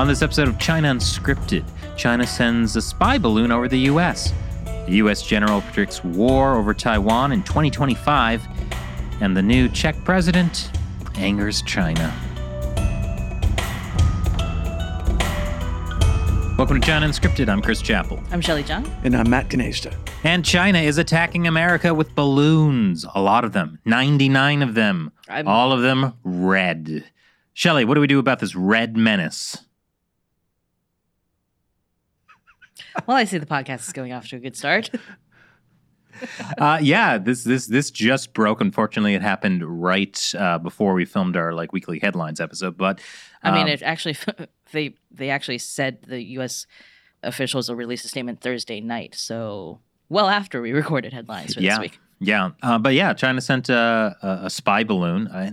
On this episode of China Unscripted, China sends a spy balloon over the U.S. The U.S. general predicts war over Taiwan in 2025, and the new Czech president angers China. Welcome to China Unscripted. I'm Chris Chappell. I'm Shelley Zhang. And I'm Matt Gnaizda. And China is attacking America with balloons. A lot of them. 99 of them. I'm- All of them red. Shelly, what do we do about this red menace? Well, I see the podcast is going off to a good start. uh, yeah, this this this just broke. Unfortunately, it happened right uh, before we filmed our like weekly headlines episode. But I mean, um, it actually they they actually said the U.S. officials will release a statement Thursday night, so well after we recorded headlines for yeah, this week. yeah. Uh, but yeah, China sent a, a, spy balloon. Uh,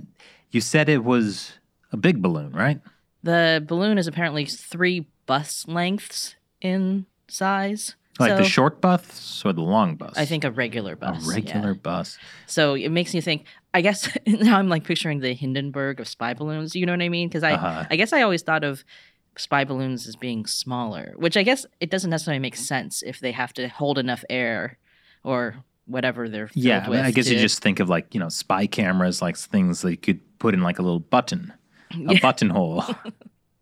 you said it was a big balloon, right? The balloon is apparently three bus lengths in size. Like so the short bus or the long bus? I think a regular bus. a regular yeah. bus. So it makes me think. I guess now I'm like picturing the Hindenburg of spy balloons. You know what I mean? Because I, Uh-huh. I guess I always thought of spy balloons as being smaller, which I guess it doesn't necessarily make sense if they have to hold enough air or whatever they're filled Yeah, I, mean, with I guess you just think of like you know spy cameras, like things that you could put in like a little button, a buttonhole,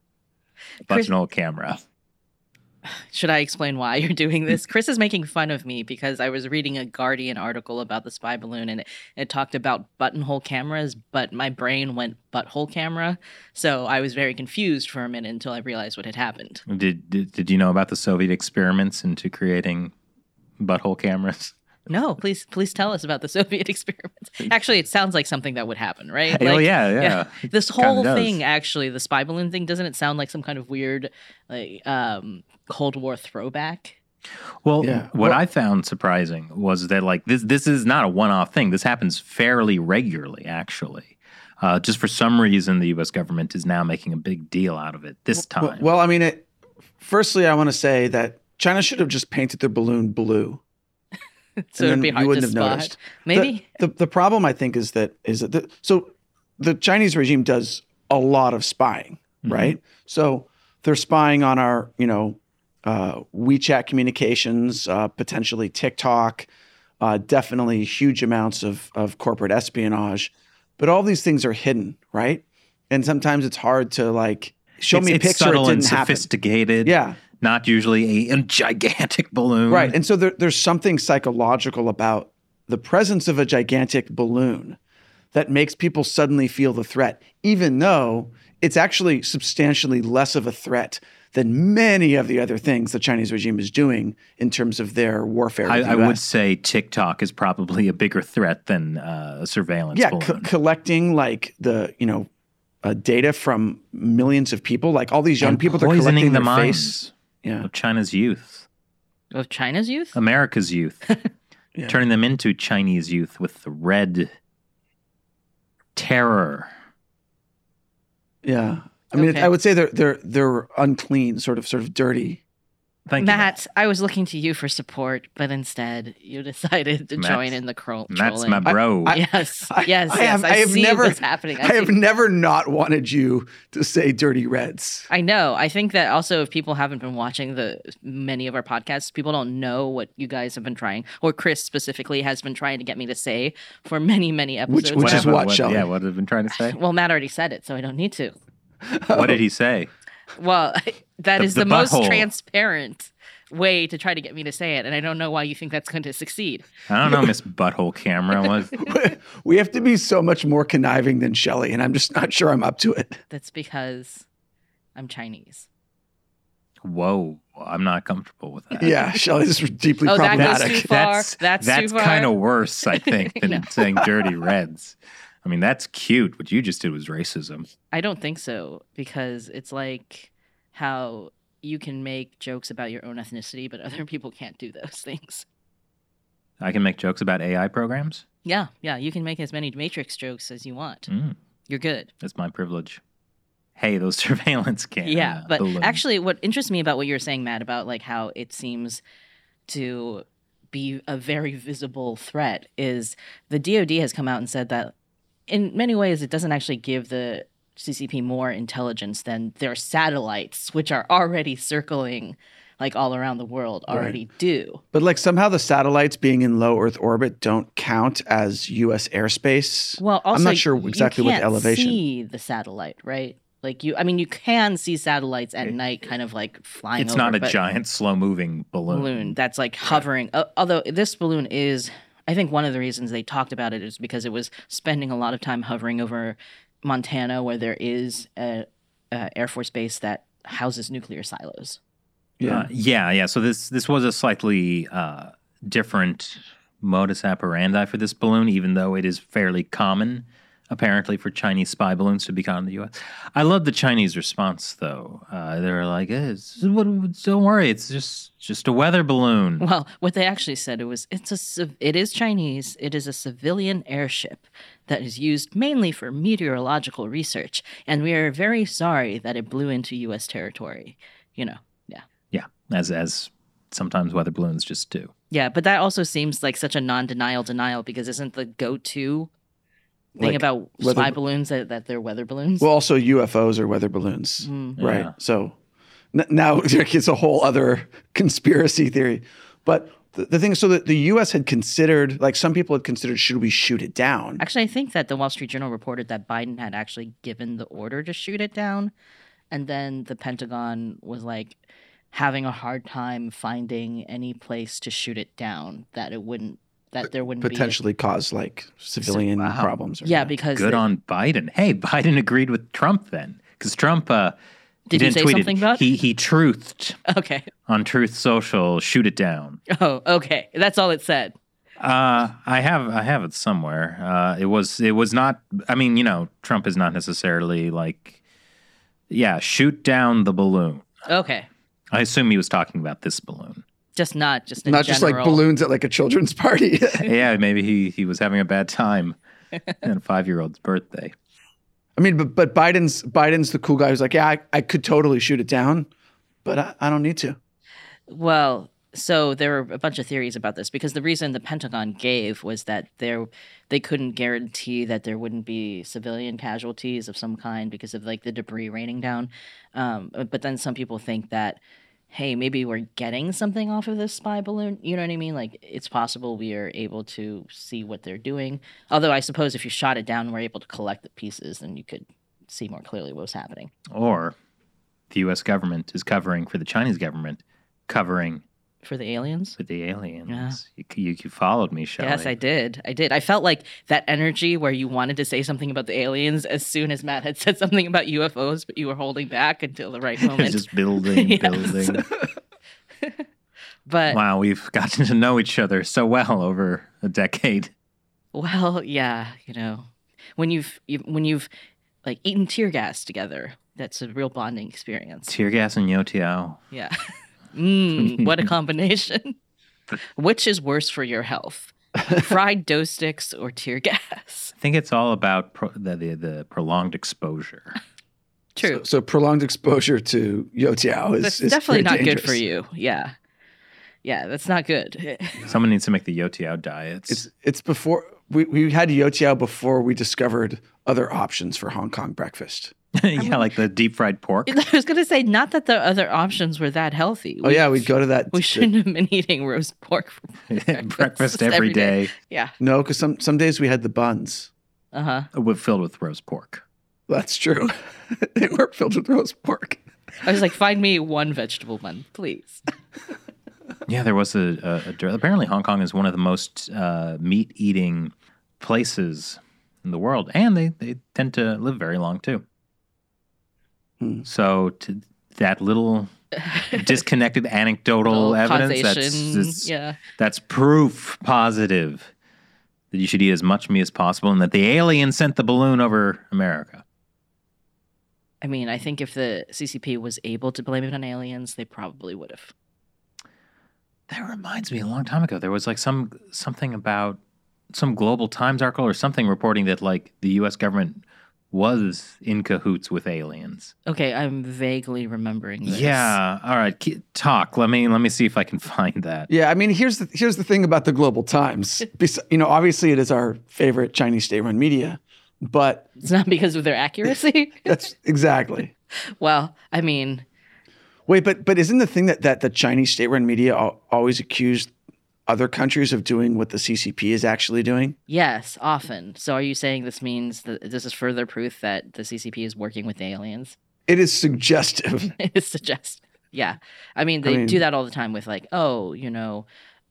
buttonhole camera. Should I explain why you're doing this? Chris is making fun of me because I was reading a Guardian article about the spy balloon and it, it talked about buttonhole cameras, but my brain went butthole camera. So I was very confused for a minute until I realized what had happened. Did, did did you know about the Soviet experiments into creating butthole cameras? No, please, please tell us about the Soviet experiments. Actually, it sounds like something that would happen, right? oh Like, yeah, yeah. This Kinda whole does. thing, actually, the spy balloon thing, doesn't it sound like some kind of weird, like, um, Cold War throwback? Well, Yeah. what Well- I found surprising was that like this this is not a one off thing. This happens fairly regularly, actually. Uh, just for some reason, the U.S. government is now making a big deal out of it this time. Well, well, I mean, it, firstly, I want to say that China should have just painted their balloon blue. So and it'd be you hard to wouldn't have spot. noticed. Maybe. The, the the problem I think is that is that the, so the Chinese regime does a lot of spying, Mhm. right? So they're spying on our, you know, uh, WeChat communications, uh, potentially TikTok, uh, definitely huge amounts of of corporate espionage, but all these things are hidden, right? And sometimes it's hard to like show it's, me a picture it subtle and didn't happen. sophisticated. Yeah, not usually a, a gigantic balloon. Right. And so there, there's something psychological about the presence of a gigantic balloon that makes people suddenly feel the threat, even though it's actually substantially less of a threat than many of the other things the Chinese regime is doing in terms of their warfare. I, the I would say TikTok is probably a bigger threat than uh, a surveillance yeah, balloon. co- collecting like the, you know, uh, data from millions of people, like all these young And people, they're collecting the their minds face. Yeah. of China's youth, Of China's youth? America's youth, Yeah. turning them into Chinese youth with the red terror. Yeah. I mean, Okay. I would say they're they're they're unclean, sort of sort of dirty. Thank Matt, I was looking to you for support, but instead you decided to Matt's- join in the cro- you. Matt's trolling. my bro. I- yes, I- yes, I yes. have- I, I have see never- what's happening. I have never not wanted you to say dirty reds. I know. I think that also if people haven't been watching the many of our podcasts, people don't know what you guys have been trying, or Chris specifically has been trying to get me to say for many, many episodes. which is Whatever, what, Shelley? Yeah, what have been trying to say? well, Matt already said it, so I don't need to. What did he say? Well, that The- is the, the most butthole. transparent way to try to get me to say it, and I don't know why you think that's going to succeed. I don't know, Miss Butthole Camera. What? we have to be so much more conniving than Shelley, and I'm just not sure I'm up to it. That's because I'm Chinese. Whoa, I'm not comfortable with that. Yeah, Shelley, is deeply Oh, that goes problematic. too far. That's That's that's too far. kind of worse, I think, than No. saying dirty reds. I mean, that's cute. What you just did was racism. I don't think so because it's like how you can make jokes about your own ethnicity, but other people can't do those things. I can make jokes about AI programs. Yeah, yeah, you can make as many Matrix jokes as you want. Mm, You're good. that's my privilege. Hey, those surveillance cam. Yeah, but actually, what interests me about what you were saying, Matt, about like how it seems to be a very visible threat is the DoD has come out and said that in many ways it doesn't actually give the CCP more intelligence than their satellites, which are already circling like all around the world, already do. But like somehow the satellites being in low Earth orbit don't count as U.S. airspace. Well, also, I'm not sure exactly you what can't the elevation. See the satellite, right? Like you, I mean, you can see satellites at night, kind of like flying. It's over, not a giant, slow moving balloon. balloon that's like hovering. Uh, although this balloon is, I think one of the reasons they talked about it is because it was spending a lot of time hovering over Montana, where there is a, a Air Force base that houses nuclear silos. Yeah. Uh, yeah, yeah. So this this was a slightly uh, different modus operandi for this balloon, even though it is fairly common, apparently, for Chinese spy balloons to be caught in the U.S. I love the Chinese response, though. Uh, they were like, eh, "Don't worry, it's just just a weather balloon." Well, what they actually said it was it's a it is Chinese. It is a civilian airship that is used mainly for meteorological research, and we are very sorry that it blew into U.S. territory. You know, yeah, Yeah, as as sometimes weather balloons just do. yeah. But that also seems like such a non-denial denial because isn't the go-to thing Like about weather- spy balloons that, that they're weather balloons? Well, also UFOs are weather balloons, Mm. right? Yeah. So n- now it's a whole other conspiracy theory. But the, the thing is, so that the U.S. had considered, like some people had considered, should we shoot it down? Actually, I think that the Wall Street Journal reported that Biden had actually given the order to shoot it down. And then the Pentagon was like having a hard time finding any place to shoot it down that it wouldn't, that there wouldn't Potentially cause like civilian wow. problems. Or be. Yeah, because. Good they- on Biden. Hey, Biden agreed with Trump then, because Trump. Uh, Did he didn't say tweet it. something about- He he truthed Okay. on Truth Social. Shoot it down. Oh, okay. That's all it said. Uh, I have I have it somewhere. Uh, it was it was not. I mean, you know, Trump is not necessarily like, yeah, shoot down the balloon. Okay. I assume he was talking about this balloon. Just not just in Not just like balloons at like a children's party. yeah, maybe he he was having a bad time on a five year old's birthday. I mean, but but Biden's Biden's the cool guy who's like, yeah, I, I could totally shoot it down, but I, I don't need to. Well, so there were a bunch of theories about this because the reason the Pentagon gave was that there they couldn't guarantee that there wouldn't be civilian casualties of some kind because of like the debris raining down. Um, but then some people think that hey, maybe we're getting something off of this spy balloon. You know what I mean? Like it's possible we are able to see what they're doing. Although I suppose if you shot it down were able to collect the pieces, then you could see more clearly what was happening. Or the U.S. government is covering for the Chinese government, covering For the aliens? for the aliens. Yeah. You, you, you followed me, Shelley. Yes, I did. I did. I felt like that energy where you wanted to say something about the aliens as soon as Matt had said something about UFOs, but you were holding back until the right moment. just building, Yes. building. but Wow, we've gotten to know each other so well over a decade. well, yeah, you know, when you've you, when you've like eaten tear gas together, that's a real bonding experience. Tear gas and youtiao. Yeah. Mm, what a combination. Which is worse for your health? Fried dough sticks or tear gas? I think it's all about pro- the, the the prolonged exposure. True. So prolonged exposure to youtiao is, That's is definitely very not good for you. Yeah. Yeah, that's not good. Someone needs to make the youtiao diets. It's it's before we, we had youtiao before we discovered other options for Hong Kong breakfast. yeah, like the deep fried pork. I was going to say, not that the other options were that healthy. Oh yeah, we'd go to that. We shouldn't have been eating roast pork for Breakfast every every day, Yeah. No, because some some days we had the buns. Uh huh. with filled with roast pork. That's true. they were filled with roast pork. I was like, find me one vegetable bun, please. Yeah, there was a, a, a apparently Hong Kong is one of the most uh, meat eating places in the world, and they they tend to live very long too. Hmm. So to that little disconnected anecdotal Little evidence that's, that's yeah. that's proof positive that you should eat as much meat as possible, and that the alien sent the balloon over America. I mean, I think if the CCP was able to blame it on aliens, they probably would have. That reminds me, a long time ago, there was like some something about some Global Times article or something reporting that like the U.S. government was in cahoots with aliens. Okay, I'm vaguely remembering this. Yeah. All right. Ke- Talk. Let me let me see if I can find that. Yeah, I mean, here's the here's the thing about the Global Times. Bes- you know, obviously it is our favorite Chinese state-run media, but It's not because of their accuracy. that's exactly. well, I mean, Wait, but but isn't the thing that that the Chinese state-run media always accused other countries of doing what the CCP is actually doing? yes, often. So are you saying this means that this is further proof that the CCP is working with the aliens? It is suggestive. it suggests. Yeah. I mean, they mean- do that all the time with like, oh, you know,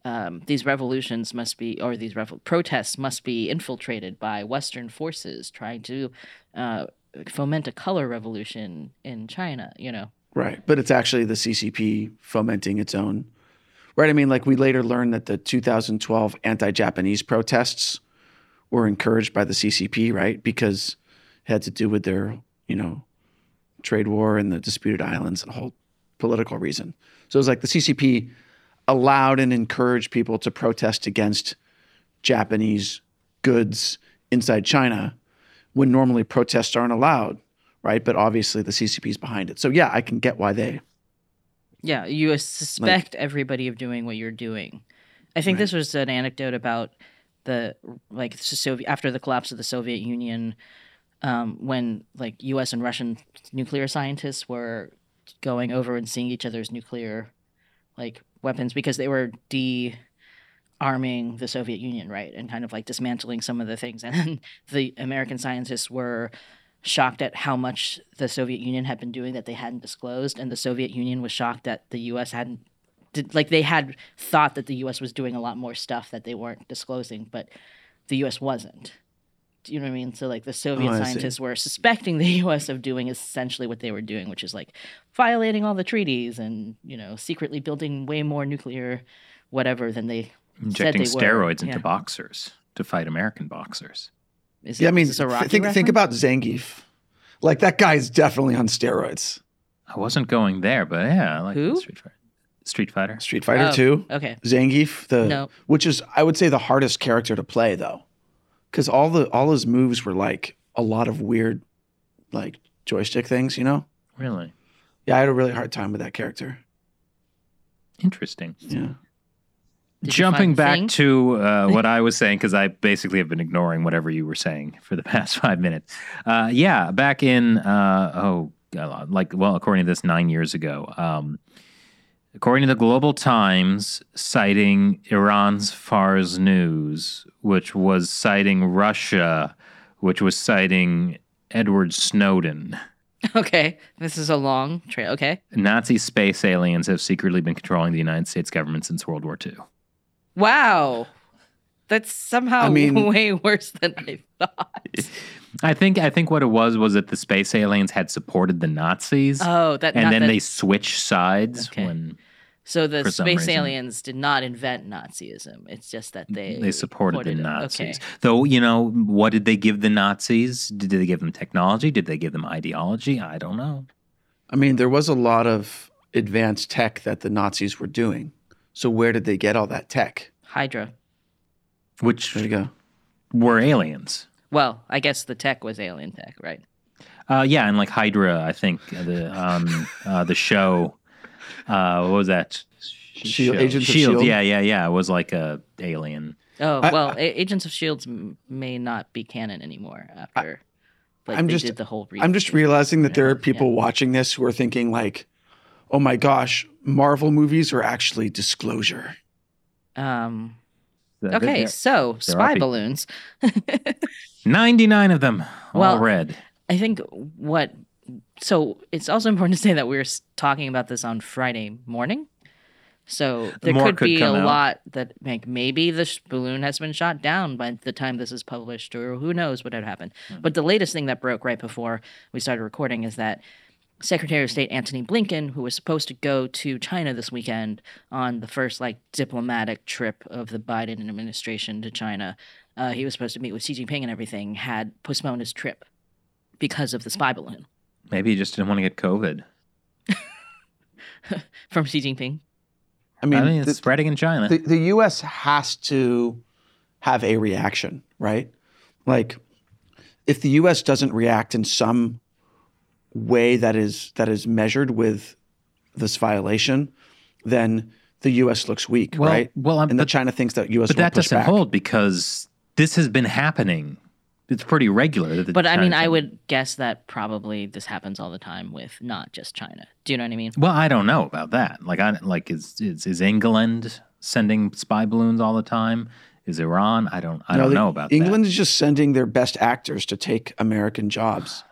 um, these revolutions must be, or these revol- protests must be infiltrated by Western forces trying to uh, foment a color revolution in China. You know, Right. But it's actually the CCP fomenting its own. Right. I mean, like we later learned that the 2012 anti Japanese protests were encouraged by the CCP, right? Because it had to do with their, you know, trade war and the disputed islands and a whole political reason. So it was like the CCP allowed and encouraged people to protest against Japanese goods inside China when normally protests aren't allowed right? But obviously the CCP is behind it. So yeah, I can get why they. Yeah, you suspect everybody of doing what you're doing. I think this was an anecdote about the like Soviet after the collapse of the Soviet Union, um, when like U.S. and Russian nuclear scientists were going over and seeing each other's nuclear like weapons because they were de arming the Soviet Union, right, and kind of like dismantling some of the things, and the American scientists were shocked at how much the Soviet Union had been doing that they hadn't disclosed, and the Soviet Union was shocked that the U.S. hadn't. Did, like they had thought that the U.S. was doing a lot more stuff that they weren't disclosing, but the U.S. wasn't. Do you know what I mean? So like the Soviet Oh, I see. scientists were suspecting the U.S. of doing essentially what they were doing, which is like violating all the treaties and you know secretly building way more nuclear whatever than they Injecting said they were. steroids into Yeah. boxers to fight American boxers. Is Yeah, I it- mean, is this a Rocky think think about Zangief. Like that guy is definitely on steroids. I wasn't going there, but yeah, I like Who? Street Fighter. Street Fighter. Street Fighter Oh, 2, Okay. Zangief, the No. which is I would say the hardest character to play though. Cuz all the all his moves were like a lot of weird like joystick things, you know? Really Yeah, I had a really hard time with that character. interesting. Yeah. Did Jumping back Thing? to uh, what I was saying, because I basically have been ignoring whatever you were saying for the past five minutes. Uh, yeah, back in, uh, oh, like, well, according to this, nine years ago, um, according to the Global Times, citing Iran's Fars News, which was citing Russia, which was citing Edward Snowden. Okay. This is a long trail. Okay. Nazi space aliens have secretly been controlling the United States government since World War II. Wow. That's somehow I mean- way worse than I thought. I think I think what it was was that the space aliens had supported the Nazis, Oh, that and not then that- they switched sides Okay. when so the for space reason. aliens did not invent Nazism. It's just that they they supported the. Nazis. Okay. Though you know, what did they give the Nazis? Did they give them technology? Did they give them ideology? I don't know. I mean, there was a lot of advanced tech that the Nazis were doing. So where did they get all that tech? Hydra. Which There you go. were aliens. Well, I guess the tech was alien tech, right? Uh, yeah, and like Hydra, I think uh, the um, uh, the show. Uh, what was that? Shield- Show- Agents of Shield. S.H.I.E.L.D.? Yeah, yeah, yeah. It was like a alien. Oh I- well, A- Agents of Shields may not be canon anymore after. like, I'm they just- did the whole. I'm just realizing that there are Yeah. people watching this who are thinking like, "Oh my gosh, Marvel movies are actually disclosure." Um. Okay, there- so there are spy people- balloons. 99 of them, all Well, red. I think what. So it's also important to say that we're talking about this on Friday morning. So there could, could be a out. lot that like maybe the balloon has been shot down by the time this is published, or who knows what had happened. Hmm. But the latest thing that broke right before we started recording is that Secretary of State Antony Blinken, who was supposed to go to China this weekend on the first like diplomatic trip of the Biden administration to China, uh, he was supposed to meet with Xi Jinping and everything, had postponed his trip because of the spy balloon Maybe he just didn't want to get COVID. from Xi Jinping. I mean, I mean, it's the, spreading in China. the, the U.S. has to have a reaction, right? Like, if the U.S. doesn't react in some way that is that is measured with this violation, then the U.S. looks weak, well, right? well, um, And then but, China thinks that U.S. but will that push doesn't back. hold because this has been happening. it's pretty regular. That the But I mean, China I would guess that probably this happens all the time with not just China. Do you know what I mean? Well, I don't know about that. Like, I like is is, is England sending spy balloons all the time? Is Iran? I don't. I No, don't they- know about England is just sending their best actors to take American jobs.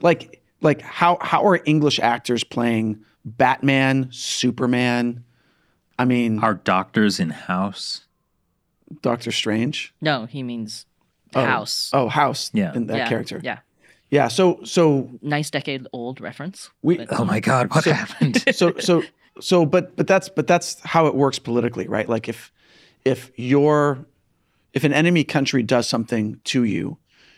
Like like how how are English actors playing Batman, Superman? I mean. Are doctors in house? Doctor Strange. No, he means Oh. house. Oh, House. Yeah. in that yeah, character. Yeah. Yeah. So so Nice decade old reference. we But- Oh my God! What happened? so so so but but that's but that's how it works politically right like if if your if an enemy country does something to you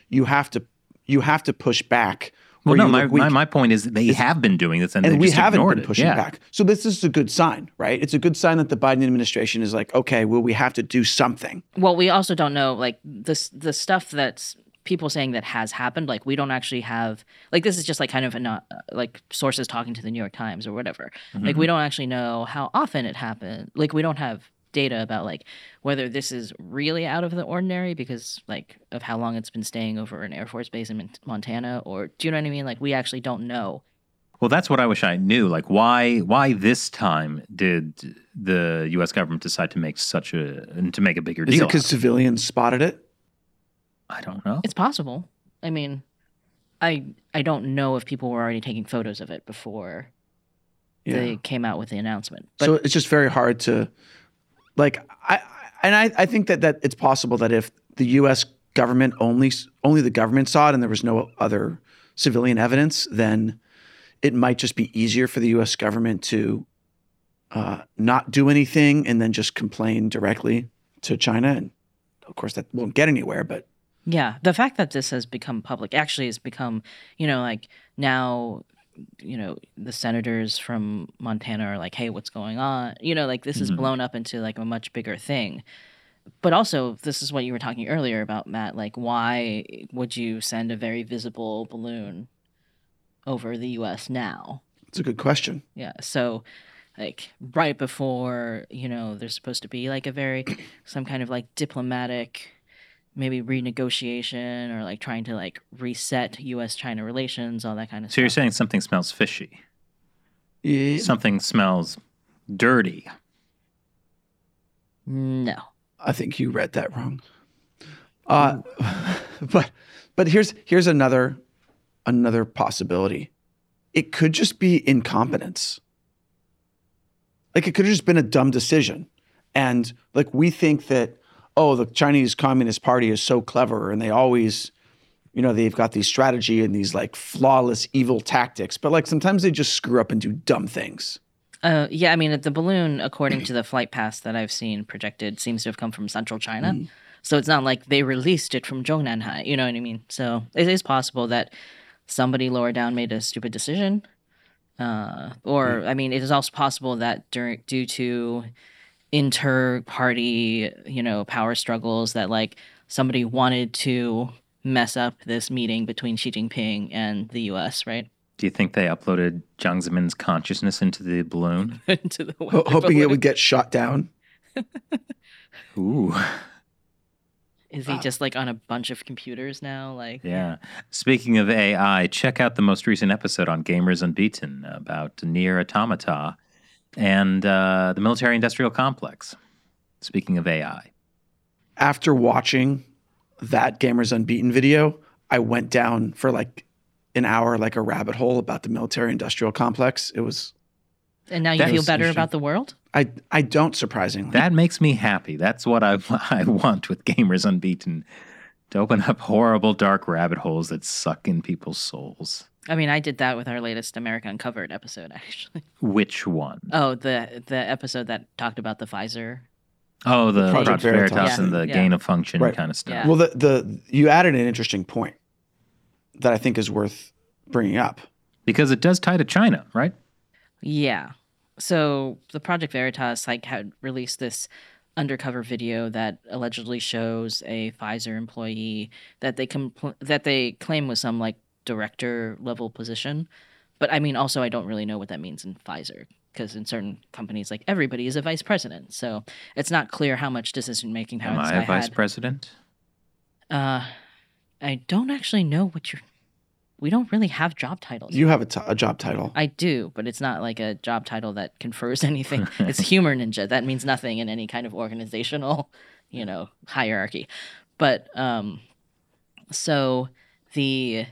you have to you have to push back Well, no. My, my my point is they have been doing this, and, and they we haven't ignored been pushing yeah. back so this is a good sign right it's a good sign that the biden administration is like okay well we have to do something Well, we also don't know like this the stuff that's people saying that has happened. Like we don't actually have like this is just like kind of not like sources talking to the New York Times or whatever. Like we mm-hmm. don't actually know how often it happened. Like we don't have data about like whether this is really out of the ordinary because like of how long it's been staying over an air force base in Montana or do you know what I mean? Like we actually don't know. Well, that's what I wish I knew. Like, why why this time did the U.S. government decide to make such a to make a bigger is it deal? because civilians spotted it I don't know. It's possible. I mean, I I don't know if people were already taking photos of it before yeah they came out with the announcement. But so it's just very hard to like i and I, I think that that it's possible that if the us government only only the government saw it and there was no other civilian evidence then it might just be easier for the us government to uh, not do anything and then just complain directly to china. And of course that won't get anywhere but yeah, the fact that this has become public actually has become, you know, like now, you know, the senators from Montana are like, "Hey, what's going on?" You know, like this is Mhm. blown up into like a much bigger thing. But also, this is what you were talking earlier about, Matt. Like, why would you send a very visible balloon over the U.S. now? it's a good question Yeah. So, like, right before, you know, there's supposed to be like a very, some kind of like diplomatic, maybe renegotiation or like trying to like reset US China relations, all that kind of stuff. So you're saying something smells fishy? Yeah, Something smells dirty? No. I think you read that wrong. Uh, but but here's here's another another possibility. It could just be incompetence. Like it could have just been a dumb decision. And like we think that oh the Chinese Communist Party is so clever and they always you know they've got these strategy and these like flawless evil tactics but like sometimes they just screw up and do dumb things. Uh, yeah, I mean, the balloon, according to the flight path that I've seen projected, seems to have come from central China. Mm. So it's not like they released it from Zhongnanhai. You know what I mean? So it is possible that somebody lower down made a stupid decision. Uh, or, I mean, it is also possible that during due to inter-party, you know, power struggles, that like somebody wanted to mess up this meeting between Xi Jinping and the U.S. Right Do you think they uploaded Jiang Zemin's consciousness into the balloon? into the Ho- weather hoping it would get shot down. Ooh, Is he just like on a bunch of computers now? Like, yeah. Speaking of AI, check out the most recent episode on Gamers Unbeaten about NieR Automata and uh, the military-industrial complex. Speaking of AI, after watching that Gamers Unbeaten video, I went down for like an hour, like a rabbit hole about the military industrial complex. It was, and now you feel better about the world. I, I don't surprisingly. that makes me happy. That's what I, I want with Gamers Unbeaten to open up horrible, dark rabbit holes that suck in people's souls. I mean, I did that with our latest America Uncovered episode, actually. Which one? Oh, the the episode that talked about the Pfizer. Oh, the Project Project, Veritas. Veritas and the yeah. gain of function Right. kind of stuff. Yeah. well, the, the, you added an interesting point that I think is worth bringing up. Because it does tie to China, right? Yeah. So the Project Veritas like had released this undercover video that allegedly shows a Pfizer employee that they compl- that they claim was some like director level position. But I mean, also I don't really know what that means in Pfizer because in certain companies, like everybody is a vice president, so it's not clear how much decision making power Am this guy a vice had. president? Uh, I don't actually know what you're. We don't really have job titles. You have a, t- a job title. I do, but it's not like a job title that confers anything. it's humor ninja. That means nothing in any kind of organizational, you know, hierarchy. But um, so the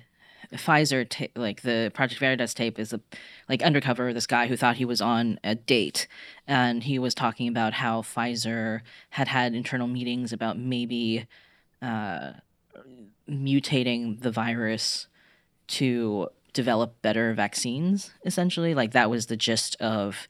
Pfizer, ta- like the Project Veritas tape, is a like undercover. This guy who thought he was on a date, and he was talking about how Pfizer had had internal meetings about maybe uh, mutating the virus to develop better vaccines. Essentially, like that was the gist of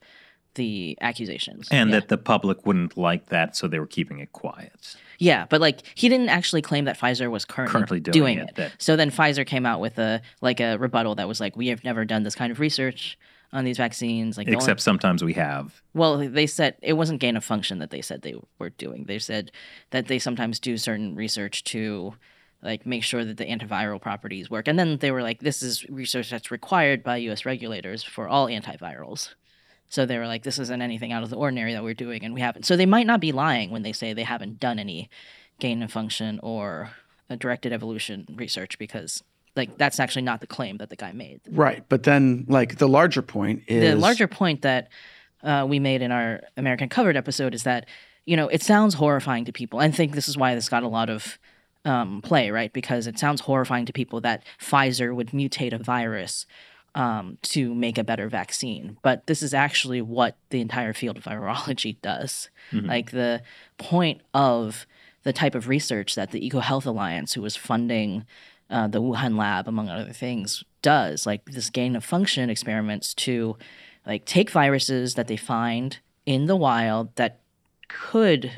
the accusations. And Yeah. that the public wouldn't like that, so they were keeping it quiet. Yeah, but like he didn't actually claim that Pfizer was currently, Currently doing it. it, that- So then Pfizer came out with a like a rebuttal that was like, we have never done this kind of research on these vaccines. Like, Except sometimes we have. well, they said it wasn't gain of function that they said they were doing. They said that they sometimes do certain research to like make sure that the antiviral properties work. And then they were like, this is research that's required by U.S. regulators for all antivirals. So they were like, this isn't anything out of the ordinary that we're doing, and we haven't. So they might not be lying when they say they haven't done any gain of function or a directed evolution research because like that's actually not the claim that the guy made. right. But then, like, the larger point is The larger point that uh, we made in our America Uncovered episode is that you know it sounds horrifying to people. I think this is why this got a lot of um, play, right? Because it sounds horrifying to people that Pfizer would mutate a virus um, to make a better vaccine. But this is actually what the entire field of virology does. Like the point of the type of research that the EcoHealth Alliance, who was funding uh, the Wuhan lab, among other things, does, like this gain of function experiments to like take viruses that they find in the wild that could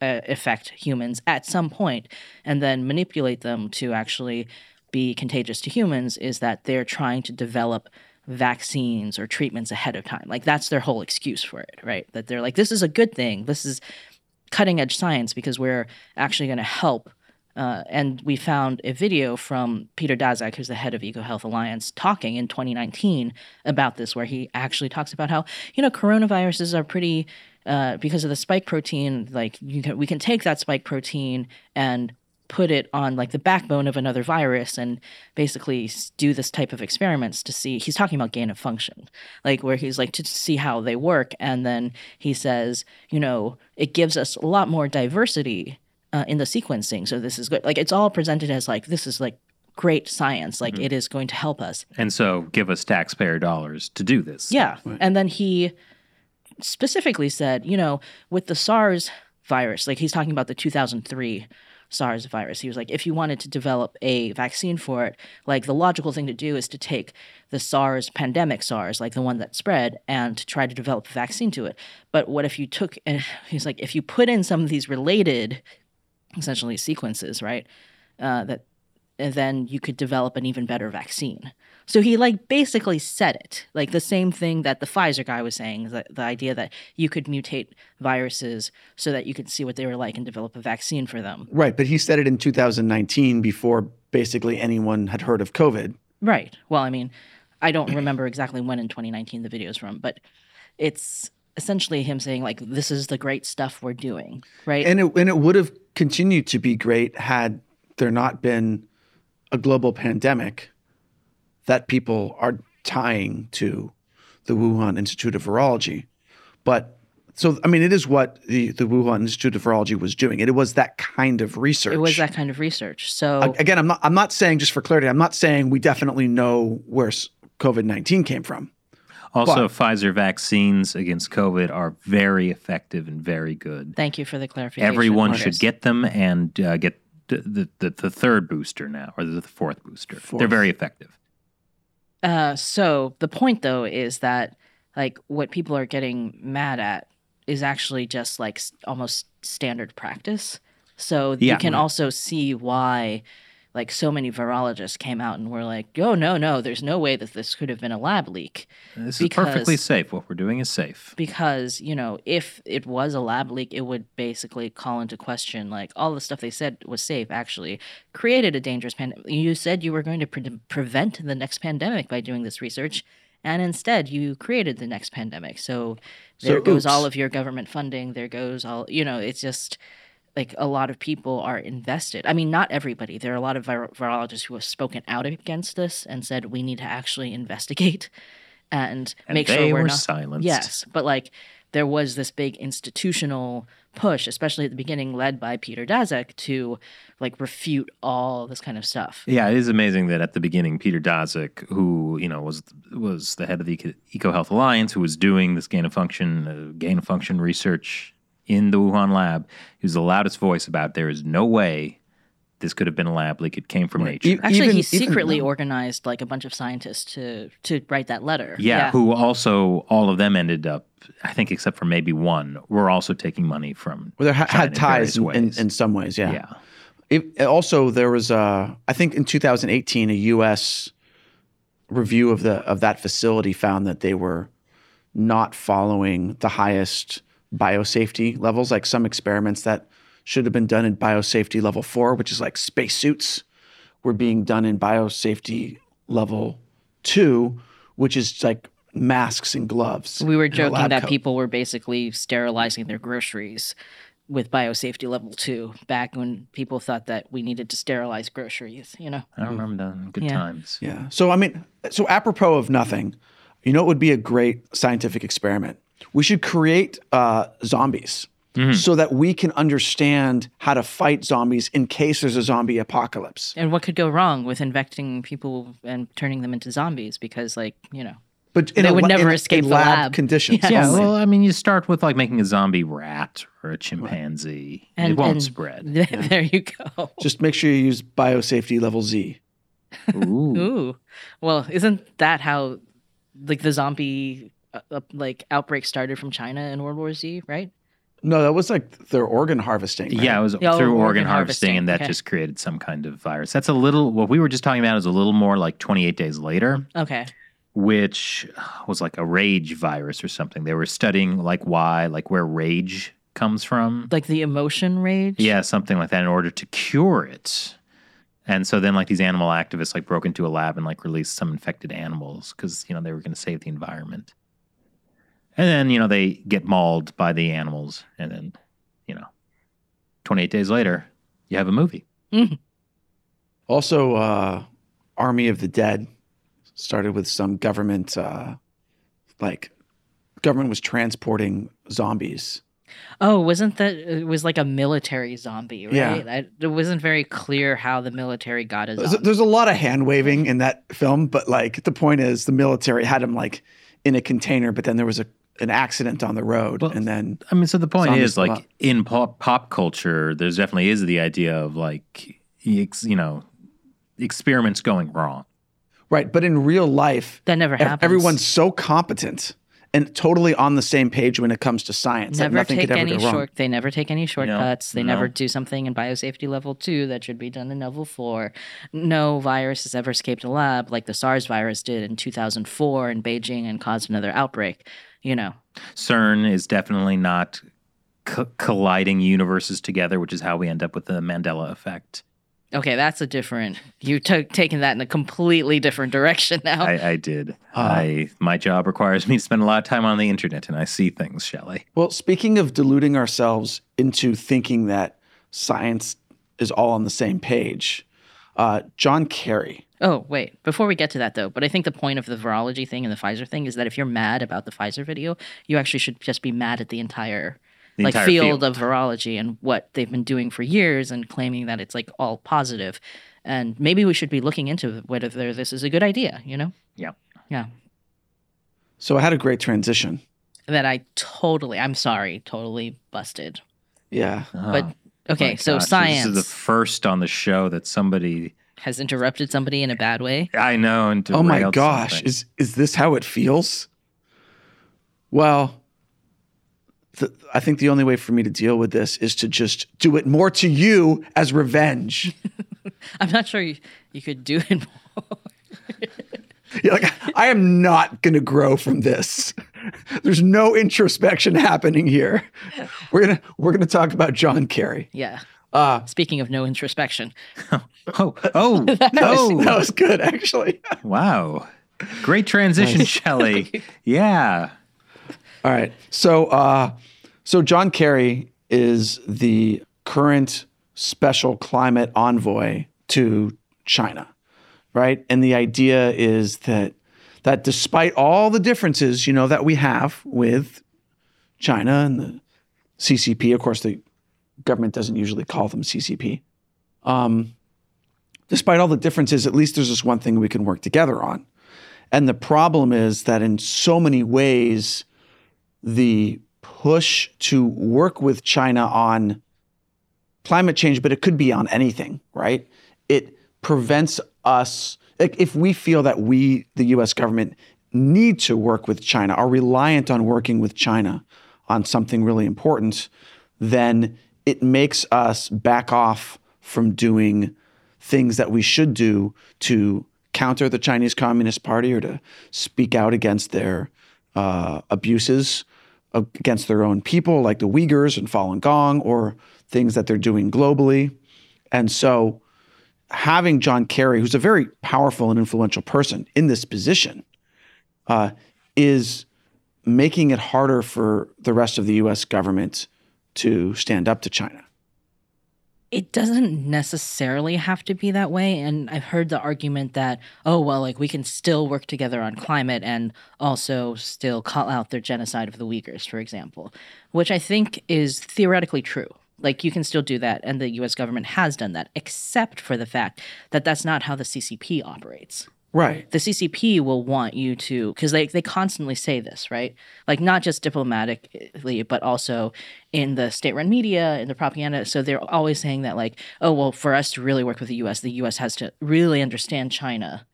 uh, affect humans at some point and then manipulate them to actually be contagious to humans is that they're trying to develop vaccines or treatments ahead of time. Like that's their whole excuse for it, right? That they're like, this is a good thing. This is cutting edge science because we're actually going to help. Uh, and we found a video from Peter Daszak, who's the head of EcoHealth Alliance, talking in 2019 about this, where he actually talks about how you know coronaviruses are pretty uh, because of the spike protein. Like you can, we can take that spike protein and put it on like the backbone of another virus and basically do this type of experiments to see he's talking about gain of function. Like where he's like to see how they work and then he says you know it gives us a lot more diversity uh, in the sequencing so this is good. Like it's all presented as like this is like great science like it is going to help us. And so give us taxpayer dollars to do this. yeah. And then he specifically said, you know, with the SARS virus, like he's talking about the 2003 SARS virus. He was like, if you wanted to develop a vaccine for it, like the logical thing to do is to take the SARS pandemic SARS, like the one that spread, and to try to develop a vaccine to it. But what if you took, and he's like, if you put in some of these related, essentially sequences, right? Uh, that then you could develop an even better vaccine. So he like basically said it, like the same thing that the Pfizer guy was saying, the, the idea that you could mutate viruses so that you could see what they were like and develop a vaccine for them. right. But he said it in 2019 before basically anyone had heard of COVID. Right. Well, I mean, I don't remember exactly when in 2019 the video is from, but it's essentially him saying like this is the great stuff we're doing, right? And it and it would have continued to be great had there not been a global pandemic that people are tying to the Wuhan Institute of Virology. But so I mean it is what the, the Wuhan Institute of Virology was doing. It it was that kind of research. it was that kind of research. So Again, I'm not I'm not saying just for clarity, I'm not saying we definitely know where COVID 19 came from. Also, Pfizer vaccines against COVID are very effective and very good. thank you for the clarification. Everyone Marcus. should get them and uh, get the, the, the, the third booster now, or the fourth booster. They're very effective. Uh, so the point though is that like what people are getting mad at is actually just like almost standard practice. So Yeah. you can also see why like so many virologists came out and were like, "Oh no, no, there's no way that this could have been a lab leak." This Because- is perfectly safe. What we're doing is safe. because you know if it was a lab leak it would basically call into question like all the stuff they said was safe actually created a dangerous pandemic you said you were going to pre- prevent the next pandemic by doing this research and instead you created the next pandemic so there So, goes all of your government funding there goes all you know it's just like a lot of people are invested. I mean, not everybody. There are a lot of vir- virologists who have spoken out against this and said we need to actually investigate and, And make sure we're were not. silenced. Yes, but like there was this big institutional push, especially at the beginning, led by Peter Daszak, to like refute all this kind of stuff. Yeah, it is amazing that at the beginning, Peter Daszak, who you know was was the head of the Eco- Eco Health Alliance, who was doing this gain of function uh, gain of function research in the Wuhan lab, he was the loudest voice about there is no way this could have been a lab leak. It came from nature. Actually, even- he secretly though- organized like a bunch of scientists to to write that letter. yeah, who also all of them ended up, I think, except for maybe one, were also taking money from. Well, they ha- China had ties in, in, in, in some ways, yeah. yeah. It, also, there was a, I think in 2018, a U.S. review of the of that facility found that they were not following the highest biosafety levels. Like some experiments that should have been done in biosafety level four, which is like spacesuits, were being done in biosafety level two, which is like masks and gloves. We were joking that coat. people were basically sterilizing their groceries with biosafety level two back when people thought that we needed to sterilize groceries, you know? I remember that. Good Yeah. times. Yeah. So I mean, so apropos of nothing, you know, it would be a great scientific experiment. We should create uh, zombies so that we can understand how to fight zombies in case there's a zombie apocalypse. And what could go wrong with infecting people and turning them into zombies? Because, like, you know, But in They a would never in- escape in the lab, lab. conditions. Yes. Yeah, well, I mean, you start with like making a zombie rat or a chimpanzee. and it won't and spread. there you go. just make sure you use biosafety level Z. Ooh. Ooh, well, isn't that how, like, the zombie uh, uh, like outbreak started from China in World War Z? Right? No, that was like their organ harvesting. right? Yeah, it was Oh, through organ organ harvesting, harvesting, and that okay. just created some kind of virus. That's a little. What we were just talking about is a little more like 28 days later, Okay. which was like a rage virus or something. They were studying like why, like where rage comes from. Like the emotion rage. Yeah, something like that in order to cure it. And so then like these animal activists like broke into a lab and like released some infected animals because you know they were going to save the environment. And then you know they get mauled by the animals, and then you know, 28 days later, you have a movie. Also, uh, Army of the Dead started with some government, uh, like government was transporting zombies. Oh, wasn't that it was like a military zombie, right? Yeah. I, it wasn't very clear how the military got a There's, zombie. there's a lot of hand waving in that film, but like the point is, the military had him like in a container, but then there was a an accident on the road, Well, and then I mean, so the point is like up. in pop pop culture, there's definitely is the idea of like you know experiments going wrong. right. But in real life, that never happens. everyone's so competent and totally on the same page when it comes to science. never nothing take could ever any go wrong. short. They never take any shortcuts. they no. never do something in biosafety level two that should be done in level four. No virus has ever escaped a lab like the SARS virus did in 2004 in Beijing and caused another outbreak. You know, CERN is definitely not co- colliding universes together, which is how we end up with the Mandela effect. okay, that's a different. You took taking that in a completely different direction now. I, I did. Uh, I my job requires me to spend a lot of time on the internet, and I see things, Shelley. Well, speaking of deluding ourselves into thinking that science is all on the same page, uh, John Kerry. Oh, wait. Before we get to that, though, but I think the point of the virology thing and the Pfizer thing is that if you're mad about the Pfizer video, you actually should just be mad at the entire The like entire field, field. of virology and what they've been doing for years and claiming that it's like all. And maybe we should be looking into whether this is a good idea, you know? Yeah. Yeah. So I had a great transition. That I totally, I'm sorry, totally busted. Yeah. Uh-huh. But Oh, okay, my so gosh, science This is the first on the show that somebody has interrupted somebody in a bad way. I know. And Oh my gosh, something. is is this how it feels? Well, th- I think the only way for me to deal with this is to just do it more to you as revenge. I'm not sure you, you could do it more. You're like, I am not going to grow from this. There's no introspection happening here. We're gonna we're gonna talk about John Kerry. Yeah. Uh, Speaking of no introspection, oh oh that, oh was, that was good, actually. wow. Great transition, Shelley. Yeah. All right. So, uh, so John Kerry is the current special climate envoy to China, right? And the idea is that that despite all the differences, you know, that we have with China and the CCP, of course, the government doesn't usually call them CCP. Um, despite all the differences, at least there's this one thing we can work together on. And the problem is that in so many ways, the push to work with China on climate change, but it could be on anything, right? It prevents us, if we feel that we, the US government, need to work with China, are reliant on working with China on something really important, then it makes us back off from doing things that we should do to counter the Chinese Communist Party or to speak out against their uh, abuses against their own people, like the Uyghurs and Falun Gong, or things that they're doing globally. And so, having John Kerry, who's a very powerful and influential person in this position, uh, is making it harder for the rest of the US government to stand up to China. It doesn't necessarily have to be that way. And I've heard the argument that, oh, well, like we can still work together on climate and also still call out their genocide of the Uyghurs, for example, which I think is theoretically true. Like you can still do that, and the US government has done that, except for the fact that that's not how the CCP operates. Right. The CCP will want you to, because they, they constantly say this, right? Like not just diplomatically, but also in the state run media, in the propaganda. So they're always saying that, like, oh, well, for us to really work with the US, the US has to really understand China,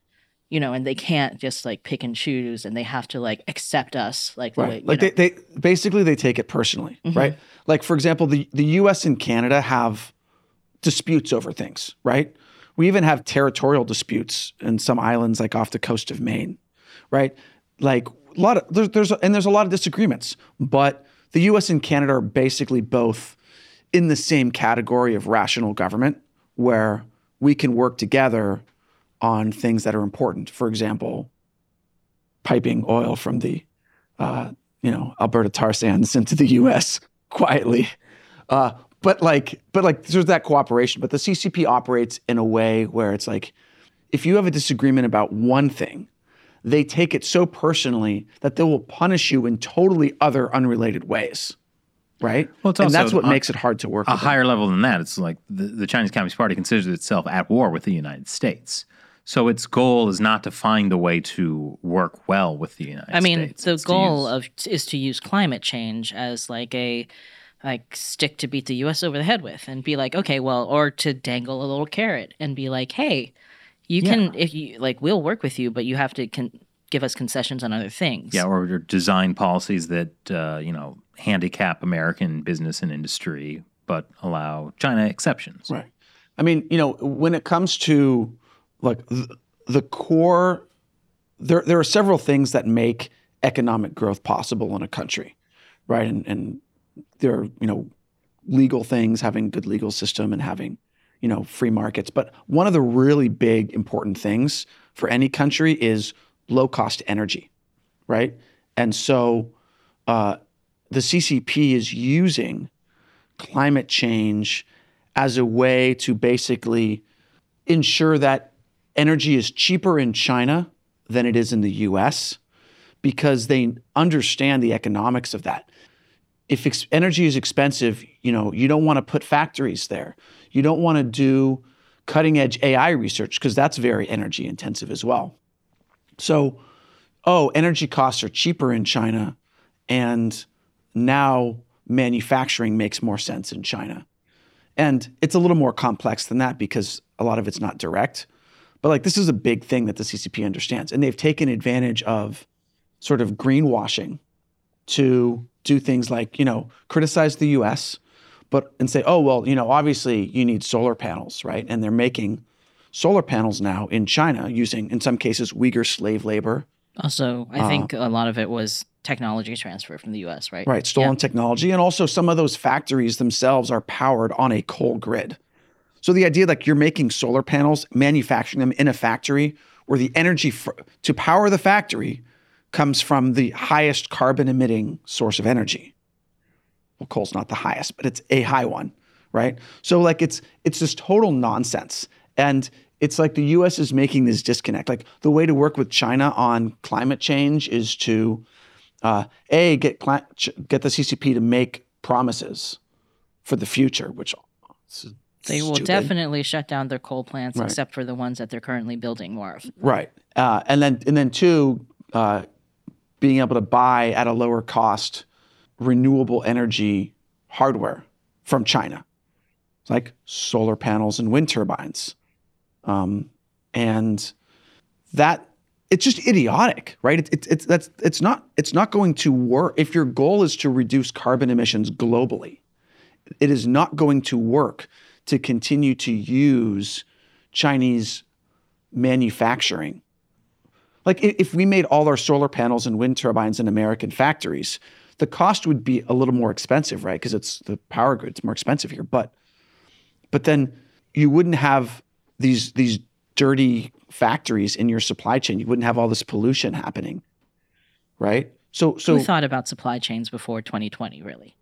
you know, and they can't just like pick and choose and they have to like accept us like the right. way, like they, they basically they take it personally, mm-hmm. right? Like for example, the, the US and Canada have disputes over things, right? We even have territorial disputes in some islands, like off the coast of Maine, right? Like a lot of there's, there's and there's a lot of disagreements, but the U.S. and Canada are basically both in the same category of rational government, where we can work together on things that are important. For example, piping oil from the uh, you know Alberta tar sands into the U.S. quietly, uh, but like but like there's that cooperation but the ccp operates in a way where it's like if you have a disagreement about one thing they take it so personally that they will punish you in totally other unrelated ways right well, and that's what makes it hard to work a higher them. level than that it's like the, the chinese communist party considers itself at war with the united states so its goal is not to find a way to work well with the United States. I mean, States. the goal use, of is to use climate change as like a like stick to beat the US over the head with and be like, okay, well, or to dangle a little carrot and be like, hey, you yeah. can if you like we'll work with you, but you have to con- give us concessions on other things. Yeah, or design policies that uh, you know handicap American business and industry, but allow China exceptions. Right. I mean, you know, when it comes to like the, the core, there there are several things that make economic growth possible in a country, right? And and there are you know legal things, having good legal system and having you know free markets. But one of the really big important things for any country is low cost energy, right? And so uh, the CCP is using climate change as a way to basically ensure that energy is cheaper in China than it is in the US because they understand the economics of that if ex- energy is expensive, you know, you don't want to put factories there. You don't want to do cutting edge AI research because that's very energy intensive as well. So, oh, energy costs are cheaper in China and now manufacturing makes more sense in China. And it's a little more complex than that because a lot of it's not direct. But like this is a big thing that the CCP understands. And they've taken advantage of sort of greenwashing to do things like, you know, criticize the US, but and say, oh, well, you know, obviously you need solar panels, right? And they're making solar panels now in China using, in some cases, Uyghur slave labor. Also, I uh, think a lot of it was technology transfer from the US, right? Right, stolen yeah. technology. And also, some of those factories themselves are powered on a coal grid. So the idea like you're making solar panels, manufacturing them in a factory where the energy to power the factory comes from the highest carbon emitting source of energy. Well, coal's not the highest, but it's a high one, right? So like it's it's just total nonsense. And it's like the US is making this disconnect. Like the way to work with China on climate change is to uh, a get cli- get the CCP to make promises for the future, which They will stupid. definitely shut down their coal plants, Right. except for the ones that they're currently building more of. Right. Uh, and then and then two, uh, being able to buy at a lower cost renewable energy hardware from China, like solar panels and wind turbines, um, and that it's just idiotic, right? It's it's it's that's it's not it's not going to work if your goal is to reduce carbon emissions globally. It is not going to work to continue to use Chinese manufacturing. Like if we made all our solar panels and wind turbines in American factories, the cost would be a little more expensive, right? Because it's the power grid, it's more expensive here. But but then you wouldn't have these these dirty factories in your supply chain. You wouldn't have all this pollution happening. Right? So so Who thought about supply chains before 2020, really?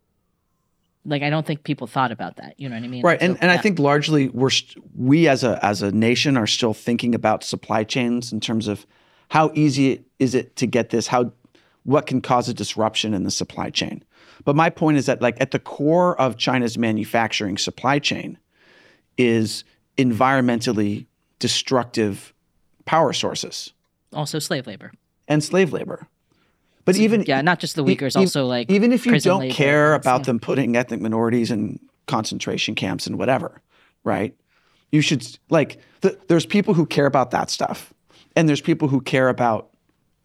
Like, I don't think people thought about that. You know what I mean? Right, and, So, and I yeah. think largely we're st- we as a as a nation are still thinking about supply chains in terms of how easy is it to get this, how what can cause a disruption in the supply chain. But my point is that like at the core of China's manufacturing supply chain is environmentally destructive power sources also slave labor. and slave labor. But even Yeah, not just the Uyghurs, e- also like even if you don't labor, care about yeah. them putting ethnic minorities in concentration camps and whatever, right? You should like th- there's people who care about that stuff, and there's people who care about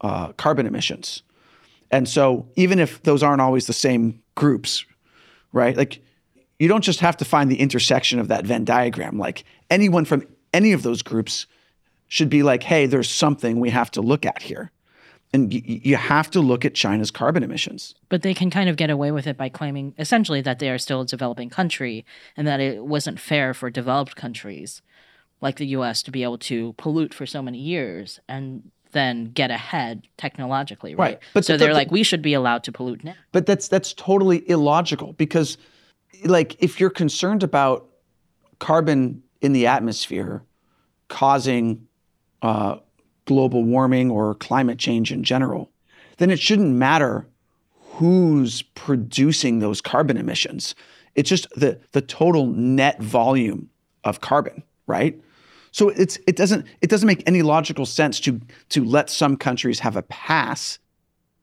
uh, carbon emissions, and so even if those aren't always the same groups, right? Like you don't just have to find the intersection of that Venn diagram. Like anyone from any of those groups should be like, hey, there's something we have to look at here. And y- you have to look at China's carbon emissions. But they can kind of get away with it by claiming essentially that they are still a developing country and that it wasn't fair for developed countries like the US to be able to pollute for so many years and then get ahead technologically, right? Right. But so the- they're the- like, we should be allowed to pollute now. But that's that's totally illogical because like if you're concerned about carbon in the atmosphere causing uh, global warming or climate change in general, then it shouldn't matter who's producing those carbon emissions. It's just the the total net volume of carbon, right? So it's it doesn't it doesn't make any logical sense to to let some countries have a pass.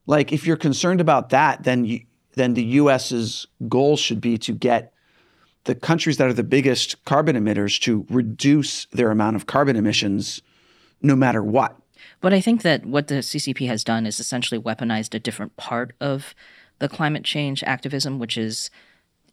Like if you're concerned about that, then you, then the U.S.'s goal should be to get the countries that are the biggest carbon emitters to reduce their amount of carbon emissions, no matter what. But I think that what the CCP has done is essentially weaponized a different part of the climate change activism, which is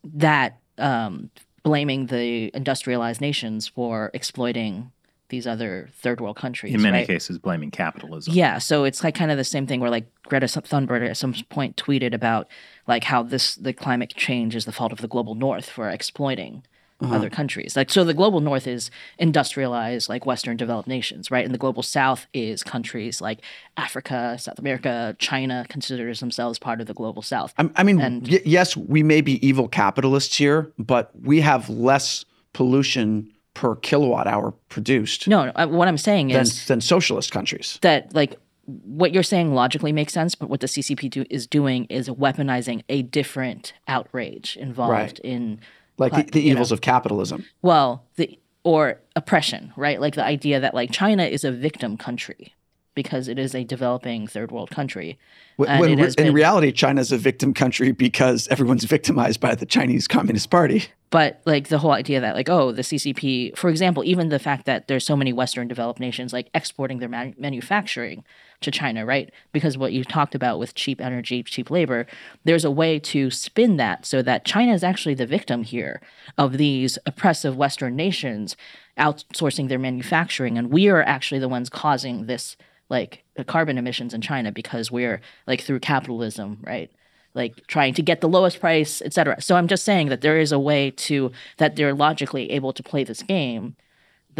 that um, blaming the industrialized nations for exploiting these other third world countries. In many right? cases, blaming capitalism. Yeah, so it's like kind of the same thing where like Greta Thunberg at some point tweeted about like how this the climate change is the fault of the global north for exploiting other countries. Like so the global north is industrialized like western developed nations, right? And the global south is countries like Africa, South America, China considers themselves part of the global south. I, I mean, And- y- yes, we may be evil capitalists here, but we have less pollution per kilowatt hour produced No, no, uh, what I'm saying than, is than socialist countries. that like what you're saying logically makes sense, but what the CCP do, is doing is weaponizing a different outrage involved Right. in Like the, the evils of capitalism. well the or oppression right like the idea that like china is a victim country because it is a developing third world country When, And when in been- reality, is a victim country because everyone's victimized by the Chinese Communist Party. but like the whole idea that like oh the ccp for example even the fact that there's so many western developed nations like exporting their man- manufacturing to china right? Because what you talked about with cheap energy cheap labor there's a way to spin that so that china is actually the victim here of these oppressive western nations outsourcing their manufacturing. And we are actually the ones causing this like carbon emissions in china because we're like through capitalism right? Like trying to get the lowest price, et cetera. So I'm just saying that there is a way to that they're logically able to play this game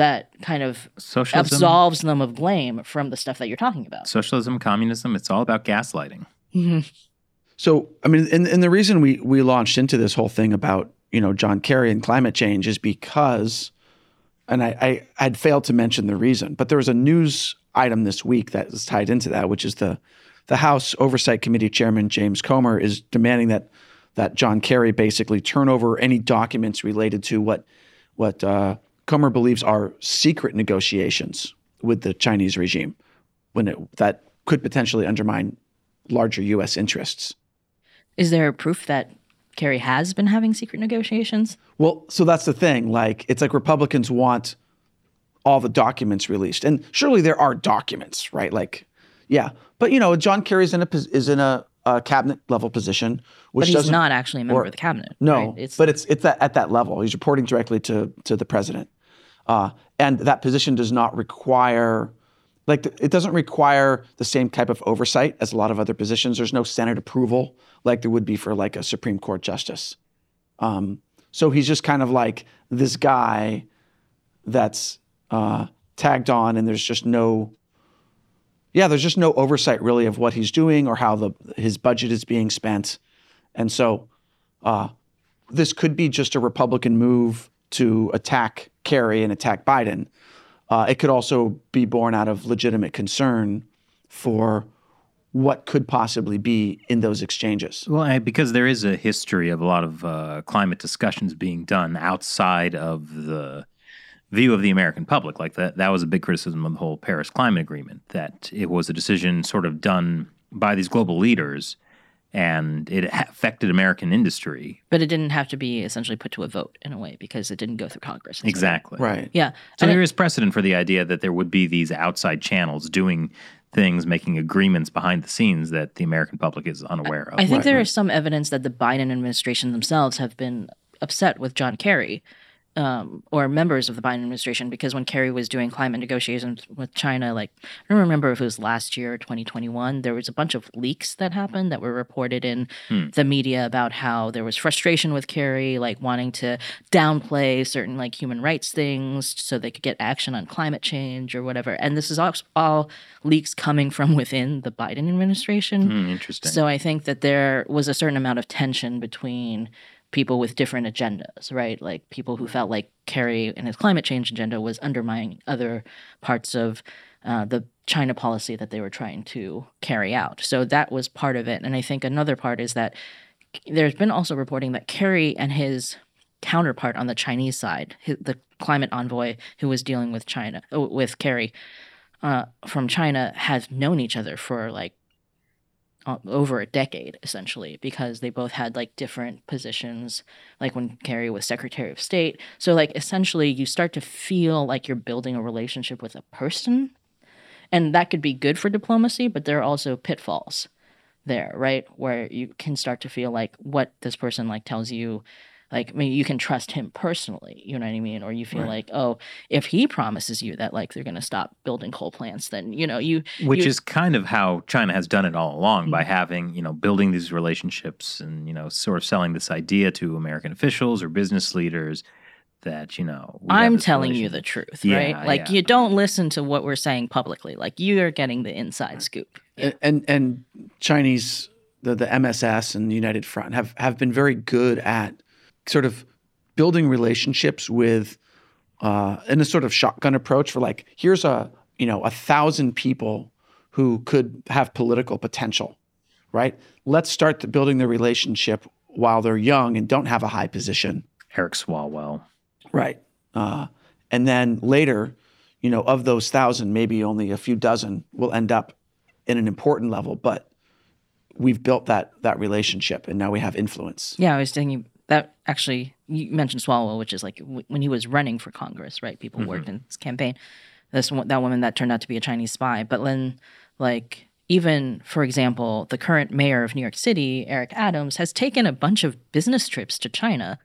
that kind of Socialism, absolves them of blame from the stuff that you're talking about. socialism, communism, it's all about gaslighting. So, I mean, and, and the reason we we launched into this whole thing about you know, John Kerry and climate change is because, and I, I had failed to mention the reason, but there was a news item this week that is tied into that, which is the the House Oversight Committee Chairman James Comer is demanding that that John Kerry basically turn over any documents related to what what uh, Comer believes are secret negotiations with the Chinese regime, when it, that could potentially undermine larger U.S. interests. Is there proof that Kerry has been having secret negotiations? Well, so that's the thing. Like, it's like Republicans want all the documents released, and surely there are documents, right? Like, yeah, but you know, John Kerry's in a is in a, a cabinet level position, which but he's doesn't not actually a member or- of the cabinet. no, right? it's but it's it's that, at that level. He's reporting directly to to the president, uh, and that position does not require, like, it doesn't require the same type of oversight as a lot of other positions. There's no Senate approval like there would be for like a Supreme Court justice. Um, so he's just kind of like this guy that's uh, tagged on, and there's just no. Yeah, there's just no oversight really of what he's doing or how the his budget is being spent, and so uh, this could be just a Republican move to attack Kerry and attack Biden. Uh, it could also be born out of legitimate concern for what could possibly be in those exchanges. Well, I, because there is a history of a lot of uh, climate discussions being done outside of the view of the American public. Like that, that was a big criticism of the whole Paris Climate Agreement. That it was a decision sort of done by these global leaders, and it affected American industry. but it didn't have to be essentially put to a vote in a way because it didn't go through Congress. and stuff. Exactly. Right. Yeah. So And there it- is precedent for the idea that there would be these outside channels doing things, making agreements behind the scenes that the American public is unaware of. I think Right, there right. is some evidence that the Biden administration themselves have been upset with John Kerry um, or members of the Biden administration because when Kerry was doing climate negotiations with China, like I don't remember if it was last year or 2021, there was a bunch of leaks that happened that were reported in Hmm. the media about how there was frustration with Kerry, like wanting to downplay certain like human rights things so they could get action on climate change or whatever. And this is all, all leaks coming from within the Biden administration. Hmm, interesting. So I think that there was a certain amount of tension between people with different agendas, right? Like people who felt like Kerry and his climate change agenda was undermining other parts of uh, the China policy that they were trying to carry out. So that was part of it. And I think another part is that there's been also reporting that Kerry and his counterpart on the Chinese side, the climate envoy who was dealing with China, uh, with Kerry uh, from China, have known each other for like over a decade essentially because they both had like different positions like when Kerry was secretary of state. So like essentially you start to feel like you're building a relationship with a person and that could be good for diplomacy but there are also pitfalls there right? Where you can start to feel like what this person like tells you like I mean, you can trust him personally you know what i mean or you feel Right. like oh if he promises you that like they're going to stop building coal plants then you know you Which you- is kind of how China has done it all along by mm-hmm. having, you know, building these relationships and, you know, sort of selling this idea to American officials or business leaders that, you know, I'm telling you the truth, Yeah, right? Like yeah. you don't listen to what we're saying publicly. Like you are getting the inside scoop. And, and and Chinese the the MSS and the United Front have have been very good at sort of building relationships with uh, in a sort of shotgun approach for like here's a you know a thousand people who could have political potential, right? Let's start the, building the relationship while they're young and don't have a high position. Eric Swalwell. Right. Uh, and then later, you know, of those thousand, maybe only a few dozen will end up in an important level, but we've built that that relationship and now we have influence. Yeah, I was thinking that actually you mentioned Swalwell, which is like w- when he was running for Congress, right? People mm-hmm. worked in his campaign. This that woman that turned out to be a Chinese spy, but then like even for example, the current mayor of New York City, Eric Adams, has taken a bunch of business trips to China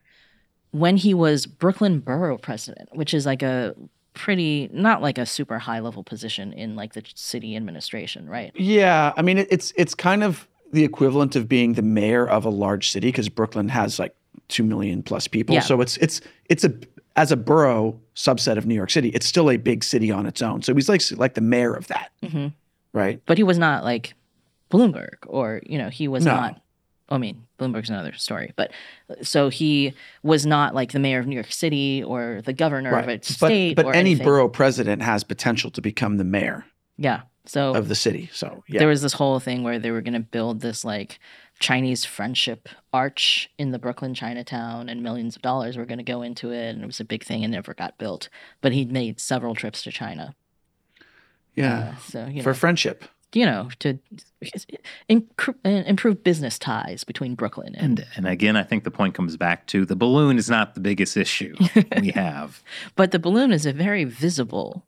when he was Brooklyn borough president, which is like a pretty not like a super high level position in like the city administration, right? Yeah, I mean it's it's kind of the equivalent of being the mayor of a large city because Brooklyn has like 2 million plus people. Yeah. So it's it's it's a as a borough subset of New York City, it's still a big city on its own. So he's like like the mayor of that, Mhm. right? But he was not like Bloomberg or, you know, he was No. not I mean, Bloomberg's another story, but so he was not like the mayor of New York City or the governor of a state. but or any anything. borough president has potential to become the mayor Yeah. So of the city. So yeah. there was this whole thing where they were going to build this like Chinese friendship arch in the Brooklyn Chinatown, and millions of dollars were going to go into it, and it was a big thing and never got built. But he'd made several trips to China. yeah. Uh, so you For know, friendship. you know, to imc- improve business ties between Brooklyn and. And and again, I think the point comes back to the balloon is not the biggest issue we have. But the balloon is a very visible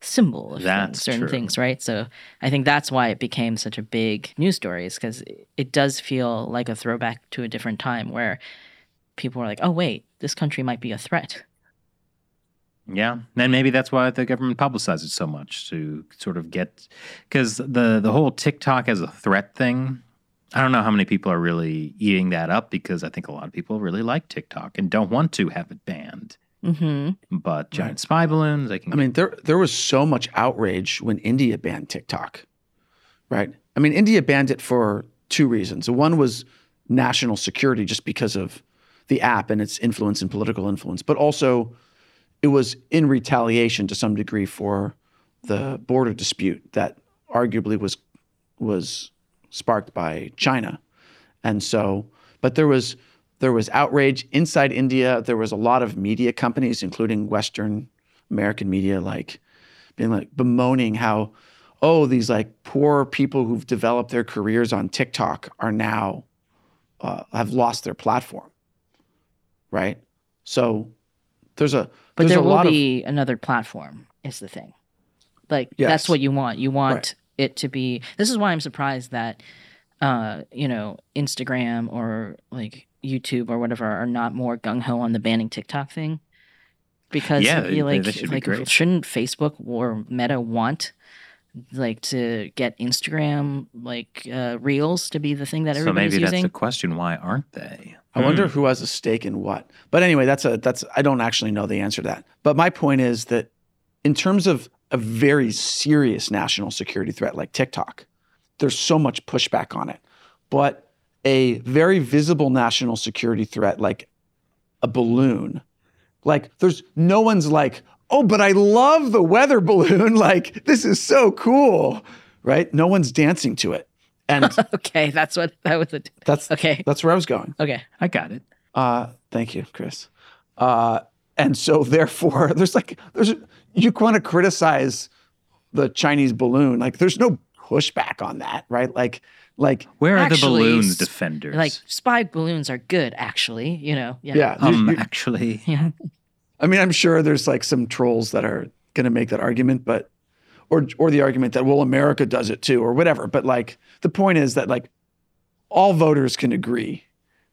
symbol of That's certain true. things, right? So I think that's why it became such a big news story, is because it does feel like a throwback to a different time where people were like, "Oh, wait, this country might be a threat." Yeah, and maybe that's why the government publicizes it so much to sort of get because the the whole TikTok as a threat thing. I don't know how many people are really eating that up because I think a lot of people really like TikTok and don't want to have it banned. Hmm But giant spy balloons, they can. I mean, there there was so much outrage when India banned TikTok, right? I mean, India banned it for two reasons. One was national security, just because of the app and its influence and political influence, but also it was in retaliation to some degree for the border dispute that arguably was was sparked by China, and so, but there was there was outrage inside India. There was a lot of media companies, including Western American media, like being like bemoaning how, oh, these like poor people who've developed their careers on TikTok are now uh, have lost their platform, right? So there's a But there's there a will lot of be another platform. Is the thing, like Yes. that's what you want. You want Right. it to be. This is why I'm surprised that, uh, you know, Instagram or like YouTube or whatever are not more gung ho on the banning TikTok thing. Because Yeah, you like should be like great. shouldn't Facebook or Meta want like to get Instagram like uh, Reels to be the thing that so everybody's using? So maybe that's using? the question: Why aren't they? I wonder who has a stake in what. But anyway, that's a that's I don't actually know the answer to that. But my point is that in terms of a very serious national security threat like TikTok, there's so much pushback on it. But a very visible national security threat like a balloon, like there's no one's like, "Oh, but I love the weather balloon. Like this is so cool." Right? No one's dancing to it. And okay, that's what that was. A, that's okay, that's where I was going. okay. I got it. Uh, thank you, Chris. Uh, and so therefore, there's like there's you want to criticize the Chinese balloon, like there's no pushback on that, right? Like like Where are the Actually, balloons defenders? Like spy balloons are good, actually. You know. Yeah. yeah, you- um, you- actually, Yeah. I mean, I'm sure there's like some trolls that are going to make that argument, but or or the argument that well, America does it too, or whatever. But like the point is that like all voters can agree,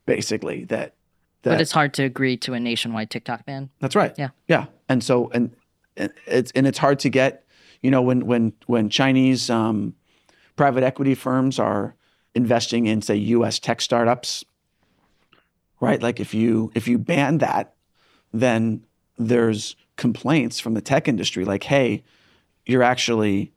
basically that that But it's hard to agree to a nationwide TikTok ban. That's right. Yeah. Yeah. And so and, and it's and it's hard to get, you know, when when when Chinese um, private equity firms are investing in say U.S. tech startups, right? Like if you if you ban that, then there's complaints from the tech industry like, hey, you're actually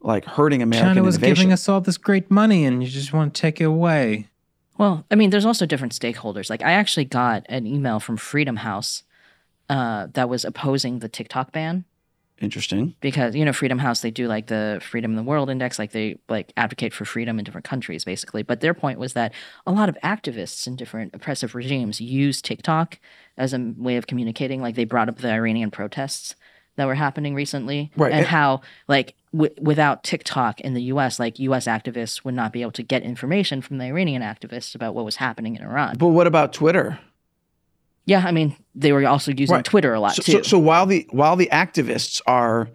like hurting American China was innovation. giving us all this great money, and you just want to take it away. Well, I mean, there's also different stakeholders. Like, I actually got an email from Freedom House uh, that was opposing the TikTok ban Interesting. because you know Freedom House they do like the Freedom in the World Index, like they like advocate for freedom in different countries, basically. But their point was that a lot of activists in different oppressive regimes use TikTok as a way of communicating. Like they brought up the Iranian protests that were happening recently, Right. and eh how like w- without TikTok in the U.S., like U.S. activists would not be able to get information from the Iranian activists about what was happening in Iran. But what about Twitter? Yeah, I mean, they were also using Right. Twitter a lot So, too. so, so while the while the activists are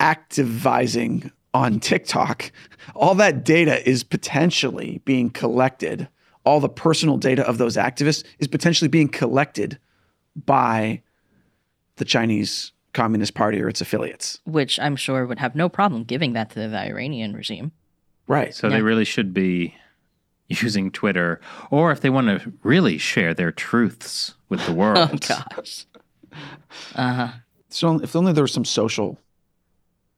activizing on TikTok, all that data is potentially being collected. All the personal data of those activists is potentially being collected by the Chinese Communist Party or its affiliates. which I'm sure would have no problem giving that to the Iranian regime. Right. So Yeah. they really should be using Twitter, or if they want to really share their truths with the world. Oh gosh. Uh huh. So if only there was some social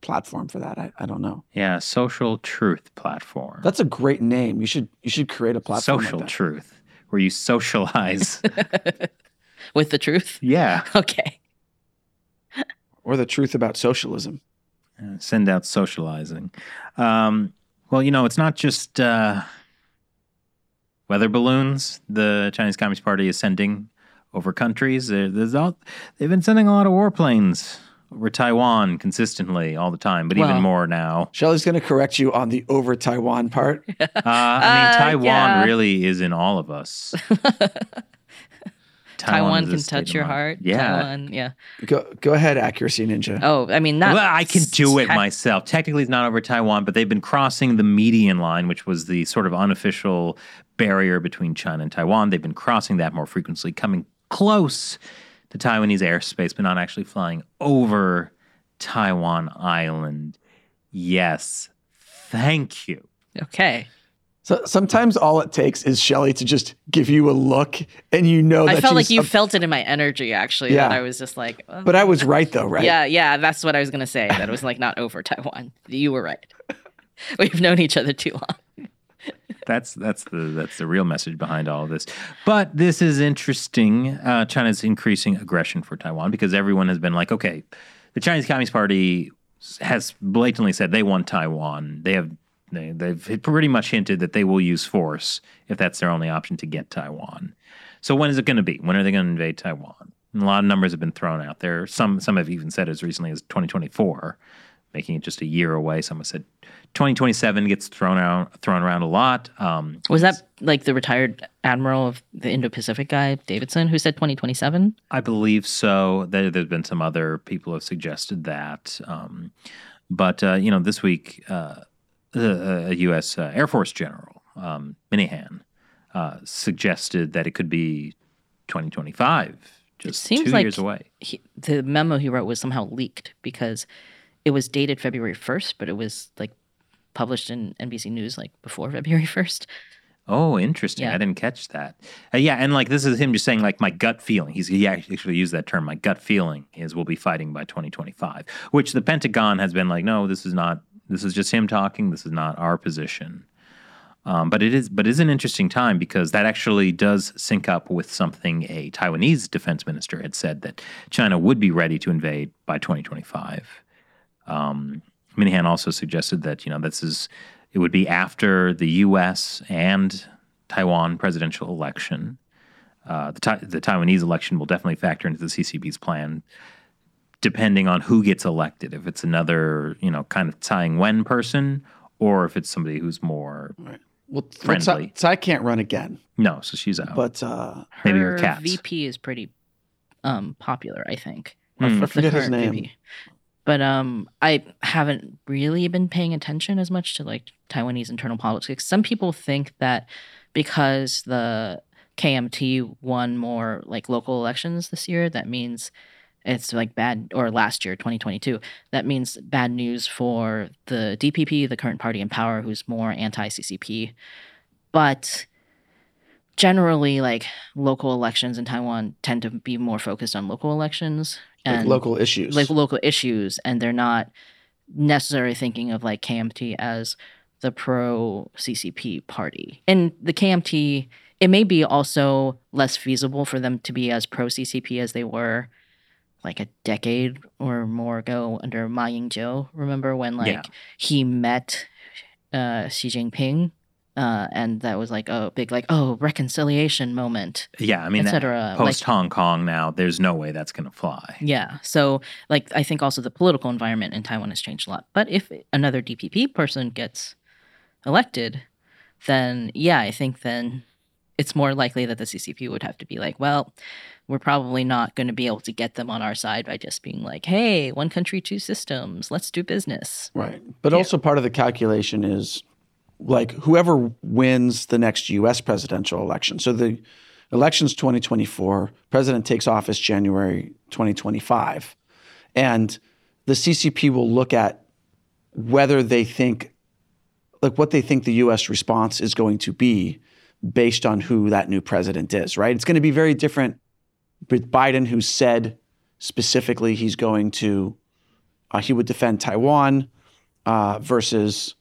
platform for that. I, I don't know. Yeah, social truth platform. That's a great name. You should you should create a platform. like social that. truth, where you socialize. With the truth? yeah, Okay. or the truth about socialism. Uh, send out socializing. Um, well, you know, it's not just uh, weather balloons. The Chinese Communist Party is sending over countries. There's all, they've been sending a lot of warplanes over Taiwan consistently all the time, but Well- even more now. Shelley's going to correct you on the over Taiwan part. Uh, I mean, Uh, Taiwan yeah. really is in all of us. Taiwan is a can touch your mind. heart. Yeah. Taiwan, yeah. Go go ahead, accuracy ninja. Oh, I mean, not. well, I can do it tech- myself. Technically, it's not over Taiwan, but they've been crossing the median line, which was the sort of unofficial barrier between China and Taiwan. They've been crossing that more frequently, coming close to Taiwanese airspace, but not actually flying over Taiwan Island. Yes. Thank you. Okay. So sometimes all it takes is Shelley to just give you a look, and you know that I felt like you a- felt it in my energy, actually. Yeah. That I was just like, oh. but I was right though, right? yeah, yeah. That's what I was gonna say. That it was like not over Taiwan. You were right. We've known each other too long. That's that's the that's the real message behind all of this. But this is interesting. Uh, China's increasing aggression for Taiwan because everyone has been like, okay, the Chinese Communist Party has blatantly said they want Taiwan. They have they, they've pretty much hinted that they will use force if that's their only option to get Taiwan. So when is it going to be? When are they going to invade Taiwan? And a lot of numbers have been thrown out there. Some some have even said as recently as 2024, making it just a year away. Some have said 2027 gets thrown out thrown around a lot. Um, Was that like the retired admiral of the Indo-Pacific guy, Davidson, who said 2027? I believe so. There, there's been some other people who have suggested that. Um, but, uh, you know, this week, uh, a, a U.S. Uh, Air Force general, um, Minihan, uh, suggested that it could be 2025, just seems two like- years away. He, the memo he wrote was somehow leaked because it was dated February 1st, but it was like published in NBC News like before February 1st. Oh, interesting. Yeah. I didn't catch that. Uh, yeah, and like this is him just saying like my gut feeling. He's he actually used that term. My gut feeling is we'll be fighting by 2025, which the Pentagon has been like, no, this is not. This is just him talking. This is not our position. Um, but it is, but it is an interesting time because that actually does sync up with something a Taiwanese defense minister had said that China would be ready to invade by 2025. Um, Minihan also suggested that you know this is it would be after the U.S. and Taiwan presidential election. Uh, the, Tai- the Taiwanese election will definitely factor into the CCP's plan, depending on who gets elected. If it's another you know kind of Tsai Ing-wen person, or if it's somebody who's more Well, Friendly. Tsai, Tsai can't run again, no, so she's out. but uh, Maybe her cats. VP is pretty um, popular, I think. I f- I forget his name. VP. But um, I haven't really been paying attention as much to like Taiwanese internal politics. Some people think that because the KMT won more like local elections this year, that means it's like bad, or last year, 2022, that means bad news for the DPP, the current party in power, who's more anti CCP. But generally, like local elections in Taiwan tend to be more focused on local elections like and local issues. like local issues and they're not necessarily thinking of like KMT as the pro CCP party. And the KMT it may be also less feasible for them to be as pro CCP as they were like a decade or more ago under Ma Ying-jeou. Remember when like Yeah. he met uh, Xi Jinping uh, and that was like a big like oh reconciliation moment. yeah, I mean, et cetera, post Hong Kong now, there's no way that's going to fly. Yeah. So, like, I think also the political environment in Taiwan has changed a lot. But if another DPP person gets elected, then yeah, I think then it's more likely that the CCP would have to be like, well, we're probably not going to be able to get them on our side by just being like, hey, one country, two systems, let's do business. Right. But also part of the calculation is like whoever wins the next US presidential election. So the election's 2024, president takes office January 2025. And the CCP will look at whether they think like what they think the US response is going to be based on who that new president is, right? It's going to be very different with Biden who said specifically he's going to uh, he would defend Taiwan uh, versus,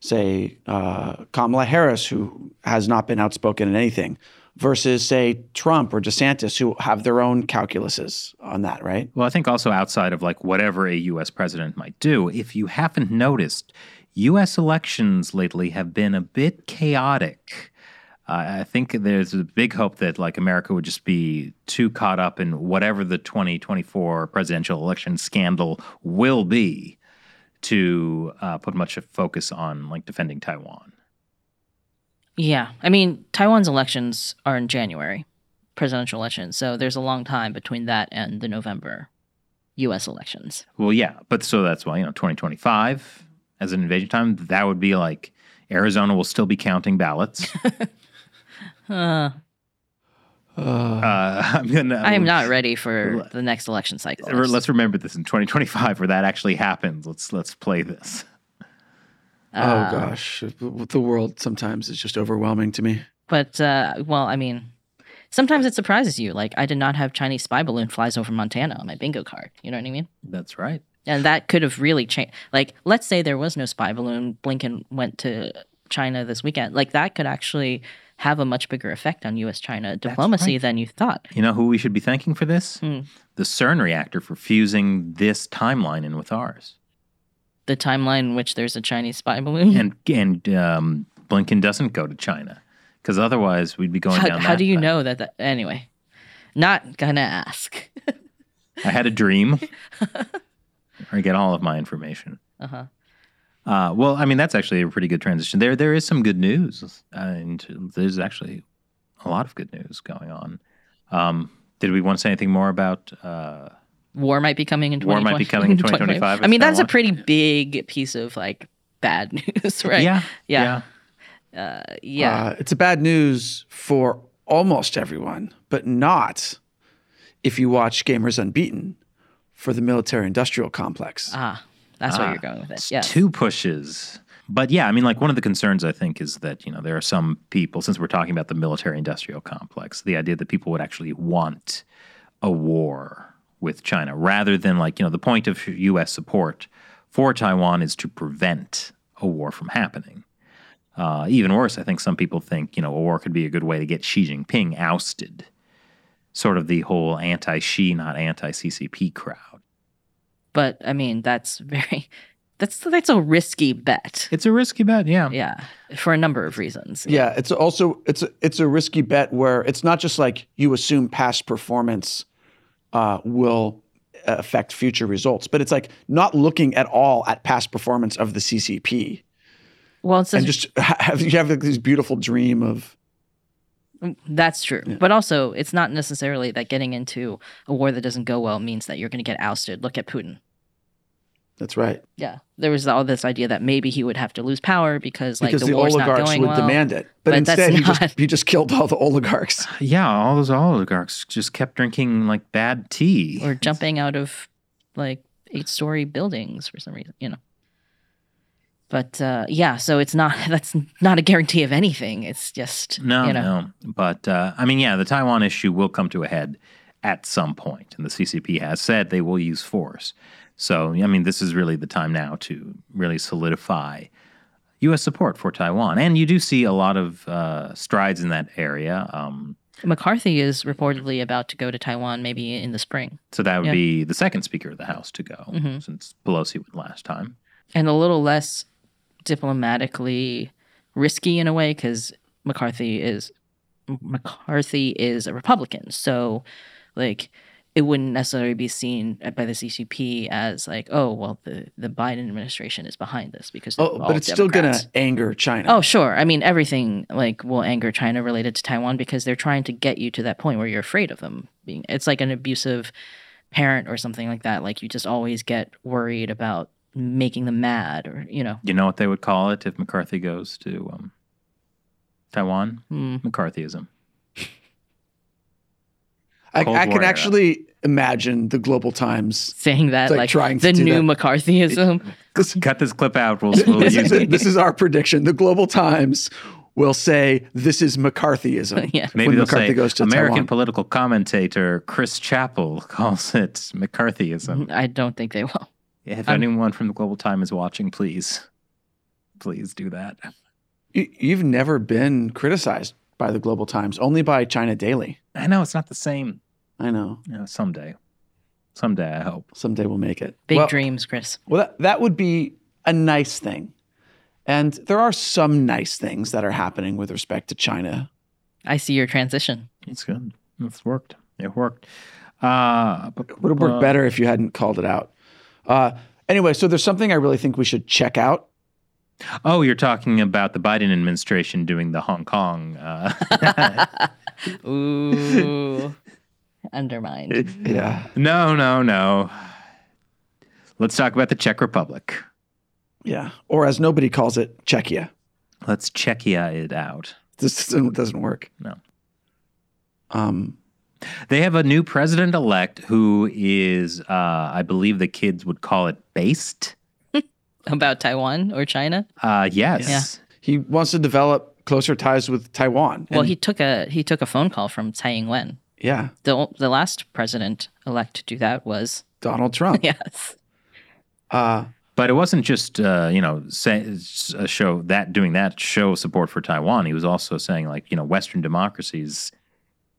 say, uh, Kamala Harris, who has not been outspoken in anything, versus, say, Trump or DeSantis, who have their own calculuses on that, right? Well, I think also outside of like whatever a U.S. president might do, if you haven't noticed, U.S. elections lately have been a bit chaotic. Uh, I think there's a big hope that like America would just be too caught up in whatever the 2024 presidential election scandal will be to uh, put much focus on like defending Taiwan. Yeah. I mean, Taiwan's elections are in January, presidential elections. So there's a long time between that and the November US elections. Well, yeah, but so that's why, you know, 2025 as an invasion time, that would be like Arizona will still be counting ballots. Uh, Uh, I'm gonna. I am not ready for the next election cycle. Let's remember this in 2025, where that actually happens. Let's let's play this. oh gosh, the world sometimes is just overwhelming to me. But uh, well, I mean, sometimes it surprises you. Like I did not have Chinese spy balloon flies over Montana on my bingo card. You know what I mean? That's right. And that could have really changed. Like, let's say there was no spy balloon. Blinken went to China this weekend. Like that could actually have a much bigger effect on U.S. China diplomacy right. than you thought. You know who we should be thanking for this? Hmm. The CERN reactor for fusing this timeline in with ours. The timeline in which there's a Chinese spy balloon. And and um, Blinken doesn't go to China because otherwise we'd be going how, down. how do you path. know that, that? Anyway, not gonna ask. I had a dream. I get all of my information. Uh-huh. Uh, well, I mean, that's actually a pretty good transition. There, there is some good news, and there's actually a lot of good news going on. Um, did we want to say anything more about? Uh, War might be coming in. War might be coming in 2025 I mean, that's a pretty big piece of like bad news, right? Yeah, Yeah. Uh, yeah. Uh, it's a bad news for almost everyone, but not if you watch Gamers Unbeaten for the military industrial complex. ah, that's where you're going with it. Yeah. two pushes. But yeah, I mean, like one of the concerns I think is that you know there are some people, since we're talking about the military-industrial complex, the idea that people would actually want a war with China rather than like you know the point of U.S. support for Taiwan is to prevent a war from happening. Uh, even worse, I think some people think you know a war could be a good way to get Xi Jinping ousted. Sort of the whole anti-Xi, not anti-CCP crowd. But I mean, that's very. That's that's a risky bet. It's a risky bet, yeah. Yeah, for a number of reasons. Yeah, it's also it's a, it's a risky bet where it's not just like you assume past performance uh, will affect future results, but it's like not looking at all at past performance of the CCP Well, it's and just have you have like this beautiful dream of That's true. But also, it's not necessarily that getting into a war that doesn't go well means that you're going to get ousted. Look at Putin. That's right Yeah. There was all this idea that maybe he would have to lose power because like because the, the, war's not oligarchs going would well. demand it, but, But that's instead he not- just he just killed all the oligarchs. Yeah, all those oligarchs just kept drinking like bad tea. or jumping out of like eight story buildings for some reason, you know. But uh, yeah, so it's not that's not a guarantee of anything. It's just no, you know, no. But uh, I mean, yeah, the Taiwan issue will come to a head at some point, and the CCP has said they will use force. So, I mean, this is really the time now to really solidify U.S. support for Taiwan, and you do see a lot of uh, strides in that area. Um, McCarthy is reportedly about to go to Taiwan maybe in the spring. so that would Yeah. be the second Speaker of the House to go, Mhm. since Pelosi went last time. and a little less diplomatically risky in a way because McCarthy is McCarthy is a Republican, so like it wouldn't necessarily be seen by the CCP as like, oh well, the the Biden administration is behind this because Oh, all but it's still gonna anger China. Oh, sure. I mean, everything like will anger China related to Taiwan because they're trying to get you to that point where you're afraid of them being. It's like an abusive parent or something like that. Like you just always get worried about making them mad, or you know. You know what they would call it if McCarthy goes to um, Taiwan? Hmm. McCarthyism. I, I War can era. actually imagine the Global Times. saying that It's like like, trying the do new that. McCarthyism. This, Cut this clip out. We'll, we'll this, use is, it. this is our prediction. The Global Times will say this is McCarthyism. Yeah. Maybe when they'll McCarthy say goes to American Taiwan. political commentator Chris Chappell calls it McCarthyism. I don't think they will. If I'm- anyone from the Global Time is watching, please, please do that. You, you've never been criticized by the Global Times, only by China Daily. I know it's not the same. I know. You know, someday, someday I hope. Someday we'll make it. Big well, dreams, Chris. Well, that, that would be a nice thing. And there are some nice things that are happening with respect to China. I see your transition. It's good. It's worked. It worked. Uh, but, Would have worked better if you hadn't called it out. Uh, anyway, so there's something I really think we should check out. Oh, you're talking about the Biden administration doing the Hong Kong. Uh, Ooh, undermined. Yeah. no, no, no. Let's talk about the Czech Republic. Yeah. Or as nobody calls it, Czechia. Let's Czechia it out. This doesn't, doesn't work. No. Um, They have a new president elect who is, uh, I believe the kids would call it based. About Taiwan or China? Uh, yes. Yeah. he wants to develop closer ties with Taiwan. Well, And- he took a he took a phone call from Tsai Ing-wen. Yeah, The the last president elect to do that was Donald Trump. yes. Uh, But it wasn't just, uh, you know, say, a show that doing that show support for Taiwan. He was also saying, like, you know, Western democracies,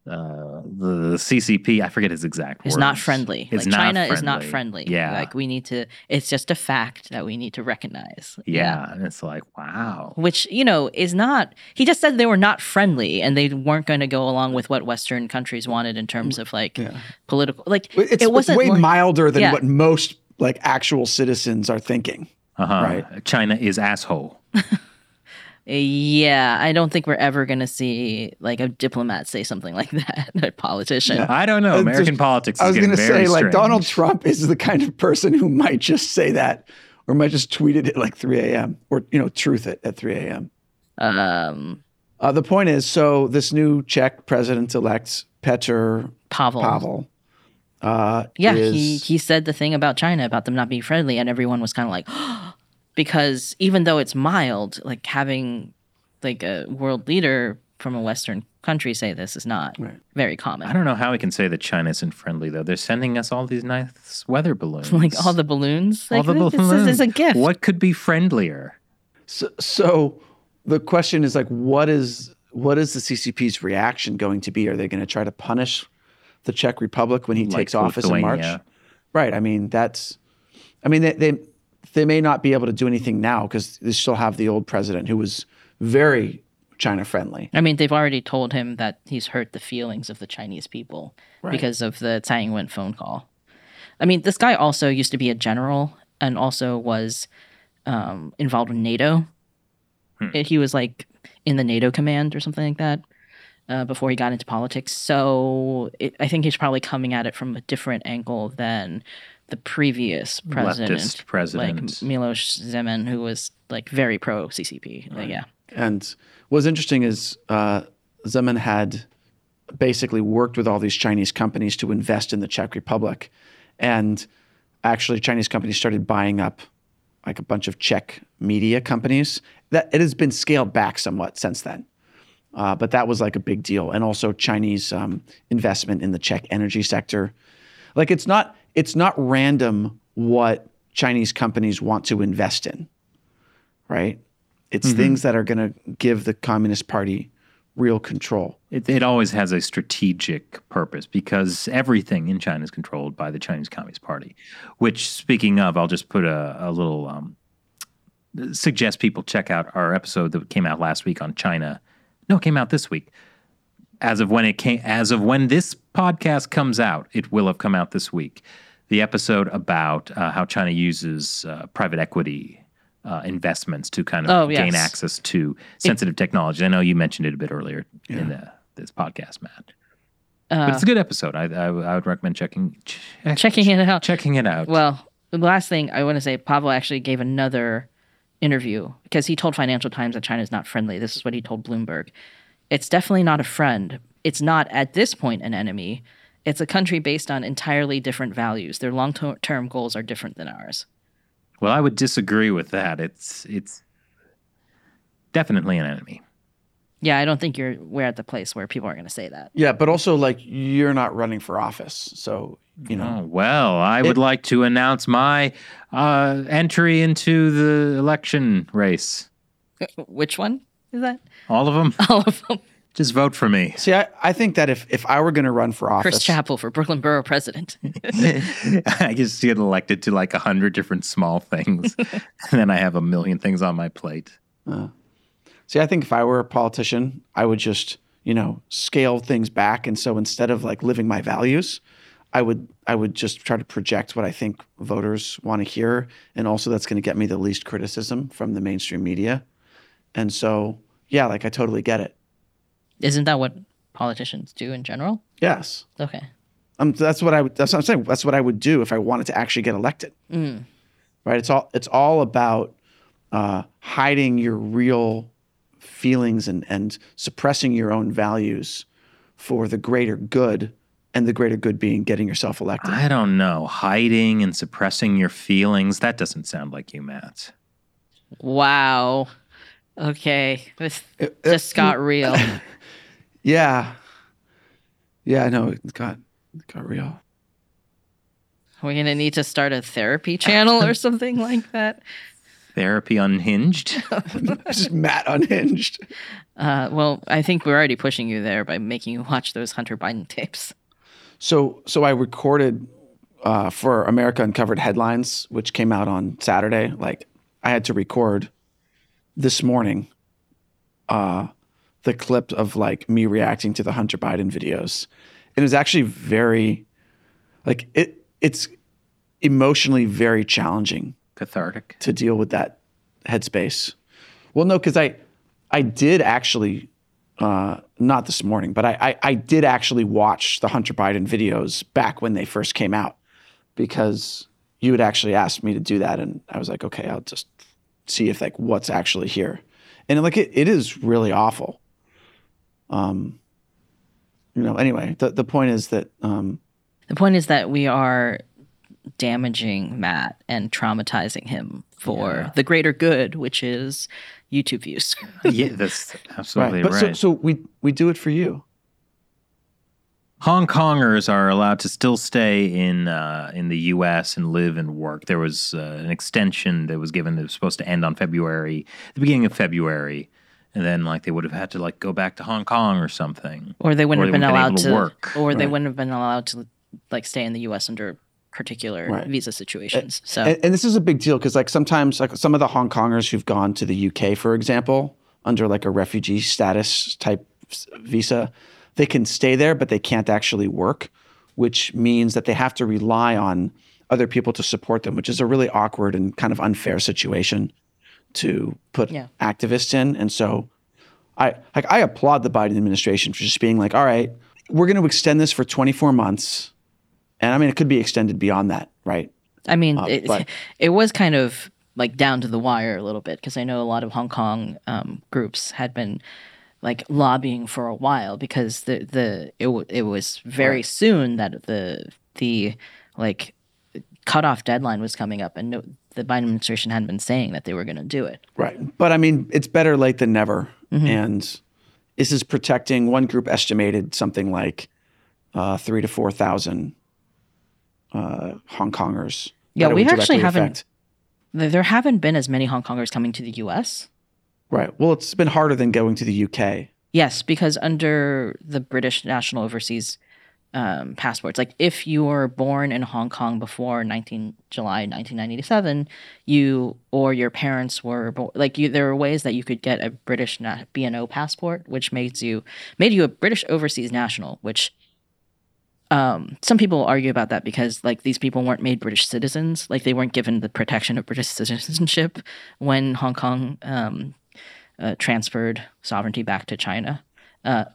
uh, the, the CCP, I forget his exact words. Is not friendly. Is like not China is not friendly. Yeah. Like we need to it's just a fact that we need to recognize. yeah. And it's like, wow. Which, you know, is not he just said they were not friendly and they weren't going to go along with what Western countries wanted in terms of like Yeah. political like it's, it wasn't way more- milder than Yeah. what most like actual citizens are thinking. Uh-huh. Right. China is asshole. Yeah, I don't think we're ever going to see like a diplomat say something like that, a politician. Yeah. I don't know. American just- politics is getting very strange. I was going to very say, like. Donald Trump is the kind of person who might just say that or might just tweet it at like 3 a.m. or, you know, truth it at 3 a.m. Um, Uh, the point is so this new Czech president elect, Petr Pavel. Pavel, uh, Yeah, is, he he said the thing about China about them not being friendly, and everyone was kind of like, because even though it's mild, like having like a world leader from a Western country say this is not Right. very common. I don't know how we can say that China isn't friendly, though. They're sending us all these nice weather balloons. like all the balloons, all the this balloons. is, is a gift. What could be friendlier? So, so the question is like, what is what is the CCP's reaction going to be? Are they going to try to punish the Czech Republic when he Like takes office in March? Right. I mean, that's. I mean, they they, they may not be able to do anything now because they still have the old president who was very China friendly. I mean, they've already told him that he's hurt the feelings of the Chinese people Right. because of the Tsai Ing-wen phone call. I mean, this guy also used to be a general and also was um, involved with NATO. He was like in the NATO command or something like that uh, before he got into politics. So it, I think he's probably coming at it from a different angle than the previous president, Leftist president. like Miloš Zeman, who was like very pro CCP. Like, yeah. And what's interesting is uh, Zeman had basically worked with all these Chinese companies to invest in the Czech Republic. And actually, Chinese companies started buying up like a bunch of Czech media companies. That it has been scaled back somewhat since then. Uh, but that was like a big deal. And also Chinese um, investment in the Czech energy sector. Like it's not it's not random what Chinese companies want to invest in, right? It's things that are going to give the Communist Party real control. It, it always has a strategic purpose because everything in China is controlled by the Chinese Communist Party. Which, speaking of, I'll just put a, a little um, suggest people check out our episode that came out last week on China. No, it came out this week. As of when it came, as of when this podcast comes out, it will have come out this week. The episode about uh, how China uses uh, private equity uh, investments to kind of Oh, gain yes. access to sensitive technology. I know you mentioned it a bit earlier in the, this podcast, Matt. but it's a good episode. I, I, I would recommend checking check, Checking it out. checking it out. Well, the last thing I want to say, Pavel actually gave another interview because he told Financial Times that China is not friendly. This is what he told Bloomberg. It's definitely not a friend. It's not at this point an enemy. It's a country based on entirely different values. Their long term goals are different than ours. Well, I would disagree with that. It's it's definitely an enemy. Yeah, I don't think you're we're at the place where people are going to say that. Yeah, but also like you're not running for office, so you know. Oh, well, I would like to announce my uh, entry into the election race. Which one is that? All of them. All of them. Just vote for me. See, I, I think that if if I were going to run for office, Chris Chappell for Brooklyn Borough President. I just get elected to like a hundred different small things, and then I have a million things on my plate. See, I think if I were a politician, I would just, you know, scale things back. And so instead of like living my values, I would I would just try to project what I think voters want to hear. And also that's going to get me the least criticism from the mainstream media. And so, yeah, like I totally get it. Isn't that what politicians do in general? Yes. Okay. Um, that's what I would, that's what I'm saying. That's what I would do if I wanted to actually get elected. Right. It's all, it's all about uh, hiding your real feelings and, and suppressing your own values for the greater good and the greater good being getting yourself elected. I don't know. Hiding and suppressing your feelings. That doesn't sound like you, Matt. Wow. Okay. This It- just got real. yeah. Yeah, I know. it got, it got real. We're going to need to start a therapy channel or something like that. Therapy unhinged. Just Matt unhinged. Uh, well, I think we're already pushing you there by making you watch those Hunter Biden tapes. So, so I recorded uh, for America Uncovered headlines, which came out on Saturday. Like, I had to record this morning uh, the clip of like me reacting to the Hunter Biden videos. It was actually very, like it. It's emotionally very challenging Cathartic. to deal with that headspace. Well, no, because I I did actually uh, not this morning, but I, I I did actually watch the Hunter Biden videos back when they first came out because you had actually asked me to do that, and I was like, okay, I'll just see if like what's actually here, and like it, it is really awful. Um, you know. Anyway, the the point is that um, The point is that we are damaging Matt and traumatizing him for the greater good, which is YouTube views. yeah, that's absolutely But right. so so we we do it for you. Hong Kongers are allowed to still stay in uh, in the U.S. and live and work. There was uh, an extension that was given that was supposed to end on February, the beginning of February, and then like they would have had to like go back to Hong Kong or something. or they wouldn't Or have they been wouldn't allowed able to, to work. or they wouldn't have been allowed to like stay in the U.S. under particular Right. visa situations. So And, and this is a big deal because, like, sometimes, like, some of the Hong Kongers who've gone to the UK, for example, under like a refugee status type visa, they can stay there, but they can't actually work, which means that they have to rely on other people to support them, which is a really awkward and kind of unfair situation to put Yeah. activists in. And so, I like I applaud the Biden administration for just being like, all right, we're going to extend this for 24 months, and I mean, it could be extended beyond that, right? I mean, Uh, it, but- it was kind of like down to the wire a little bit because I know a lot of Hong Kong um, groups had been like lobbying for a while because the the it w- it was very soon that the the like cutoff deadline was coming up and no, the Biden administration hadn't been saying that they were going to do it. Right. But I mean, it's better late than never. Mm-hmm. And this is protecting, one group estimated something like uh, three to 4,000 uh, Hong Kongers. Yeah, we actually haven't- affect. There haven't been as many Hong Kongers coming to the U.S. Right. Well, it's been harder than going to the UK. Yes, because under the British national overseas um, passports, like if you were born in Hong Kong before 19 July 1997, you or your parents were bo- like you. There were ways that you could get a British na- BNO passport, which made you made you a British overseas national. Which um, some people argue about that because like these people weren't made British citizens, like they weren't given the protection of British citizenship when Hong Kong um, uh, transferred sovereignty back to China. Uh,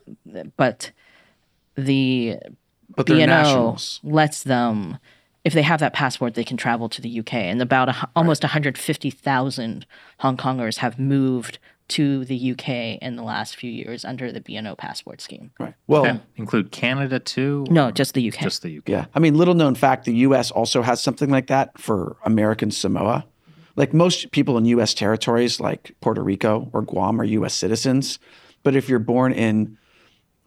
but the But BNO nationals. lets them, if they have that passport, they can travel to the UK. And about a, almost 150,000 Hong Kongers have moved to the UK in the last few years under the BNO passport scheme. Right. Well, Okay. Include Canada too? No, just the UK. just the UK. yeah. I mean, little known fact the US also has something like that for American Samoa. Like most people in US territories like Puerto Rico or Guam are US citizens. But if you're born in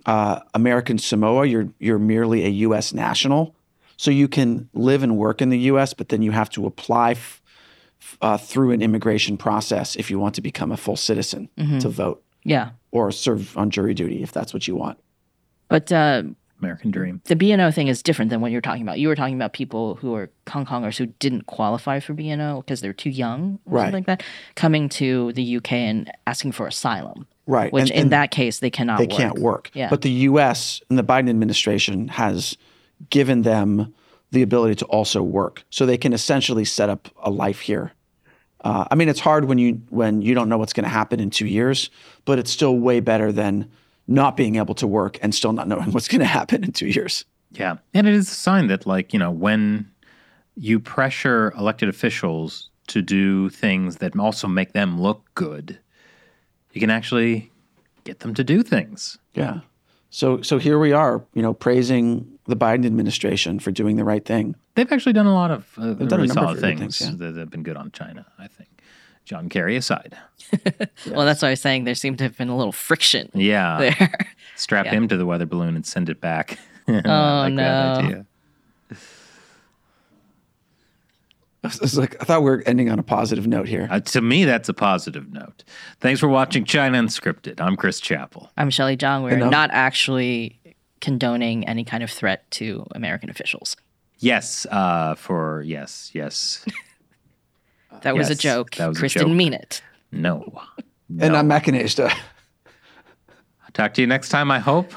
uh, American Samoa, you're you're merely a U.S. national, so you can live and work in the U.S., but then you have to apply f- f- uh, through an immigration process if you want to become a full citizen to vote Yeah. or serve on jury duty if that's what you want. But uh, American dream. the BNO thing is different than what you're talking about. You were talking about people who are Hong Kongers who didn't qualify for BNO because they're too young or Right. something like that, coming to the UK and asking for asylum. Right. Which And- in and that case they cannot they work. can't work. Yeah. But the U.S. and the Biden administration has given them the ability to also work, so they can essentially set up a life here. Uh, I mean, it's hard when you when you don't know what's going to happen in two years, but it's still way better than not being able to work and still not knowing what's going to happen in two years. Yeah. And it is a sign that, like, you know, when you pressure elected officials to do things that also make them look good, you can actually get them to do things. Yeah. So so here we are, you know, praising the Biden administration for doing the right thing. They've actually done a lot of uh, done a really number of solid very good things, things, that have been good on China, I think. John Kerry aside. Well, that's why I was saying there seemed to have been a little friction Yeah. there. Strap Yeah. him to the weather balloon and send it back. I Oh, like no. that idea. It's like I thought we were ending on a positive note here. Uh, to me, that's a positive note. Thanks for watching China Unscripted. I'm Chris Chappell. I'm Shelley Zhang. We're Enough. not actually condoning any kind of threat to American officials. Yes, uh, for yes, yes. That was a Yes, joke. that was a Chris joke. didn't mean it. No. And I'm Matt Gnaizda. Talk to you next time, I hope.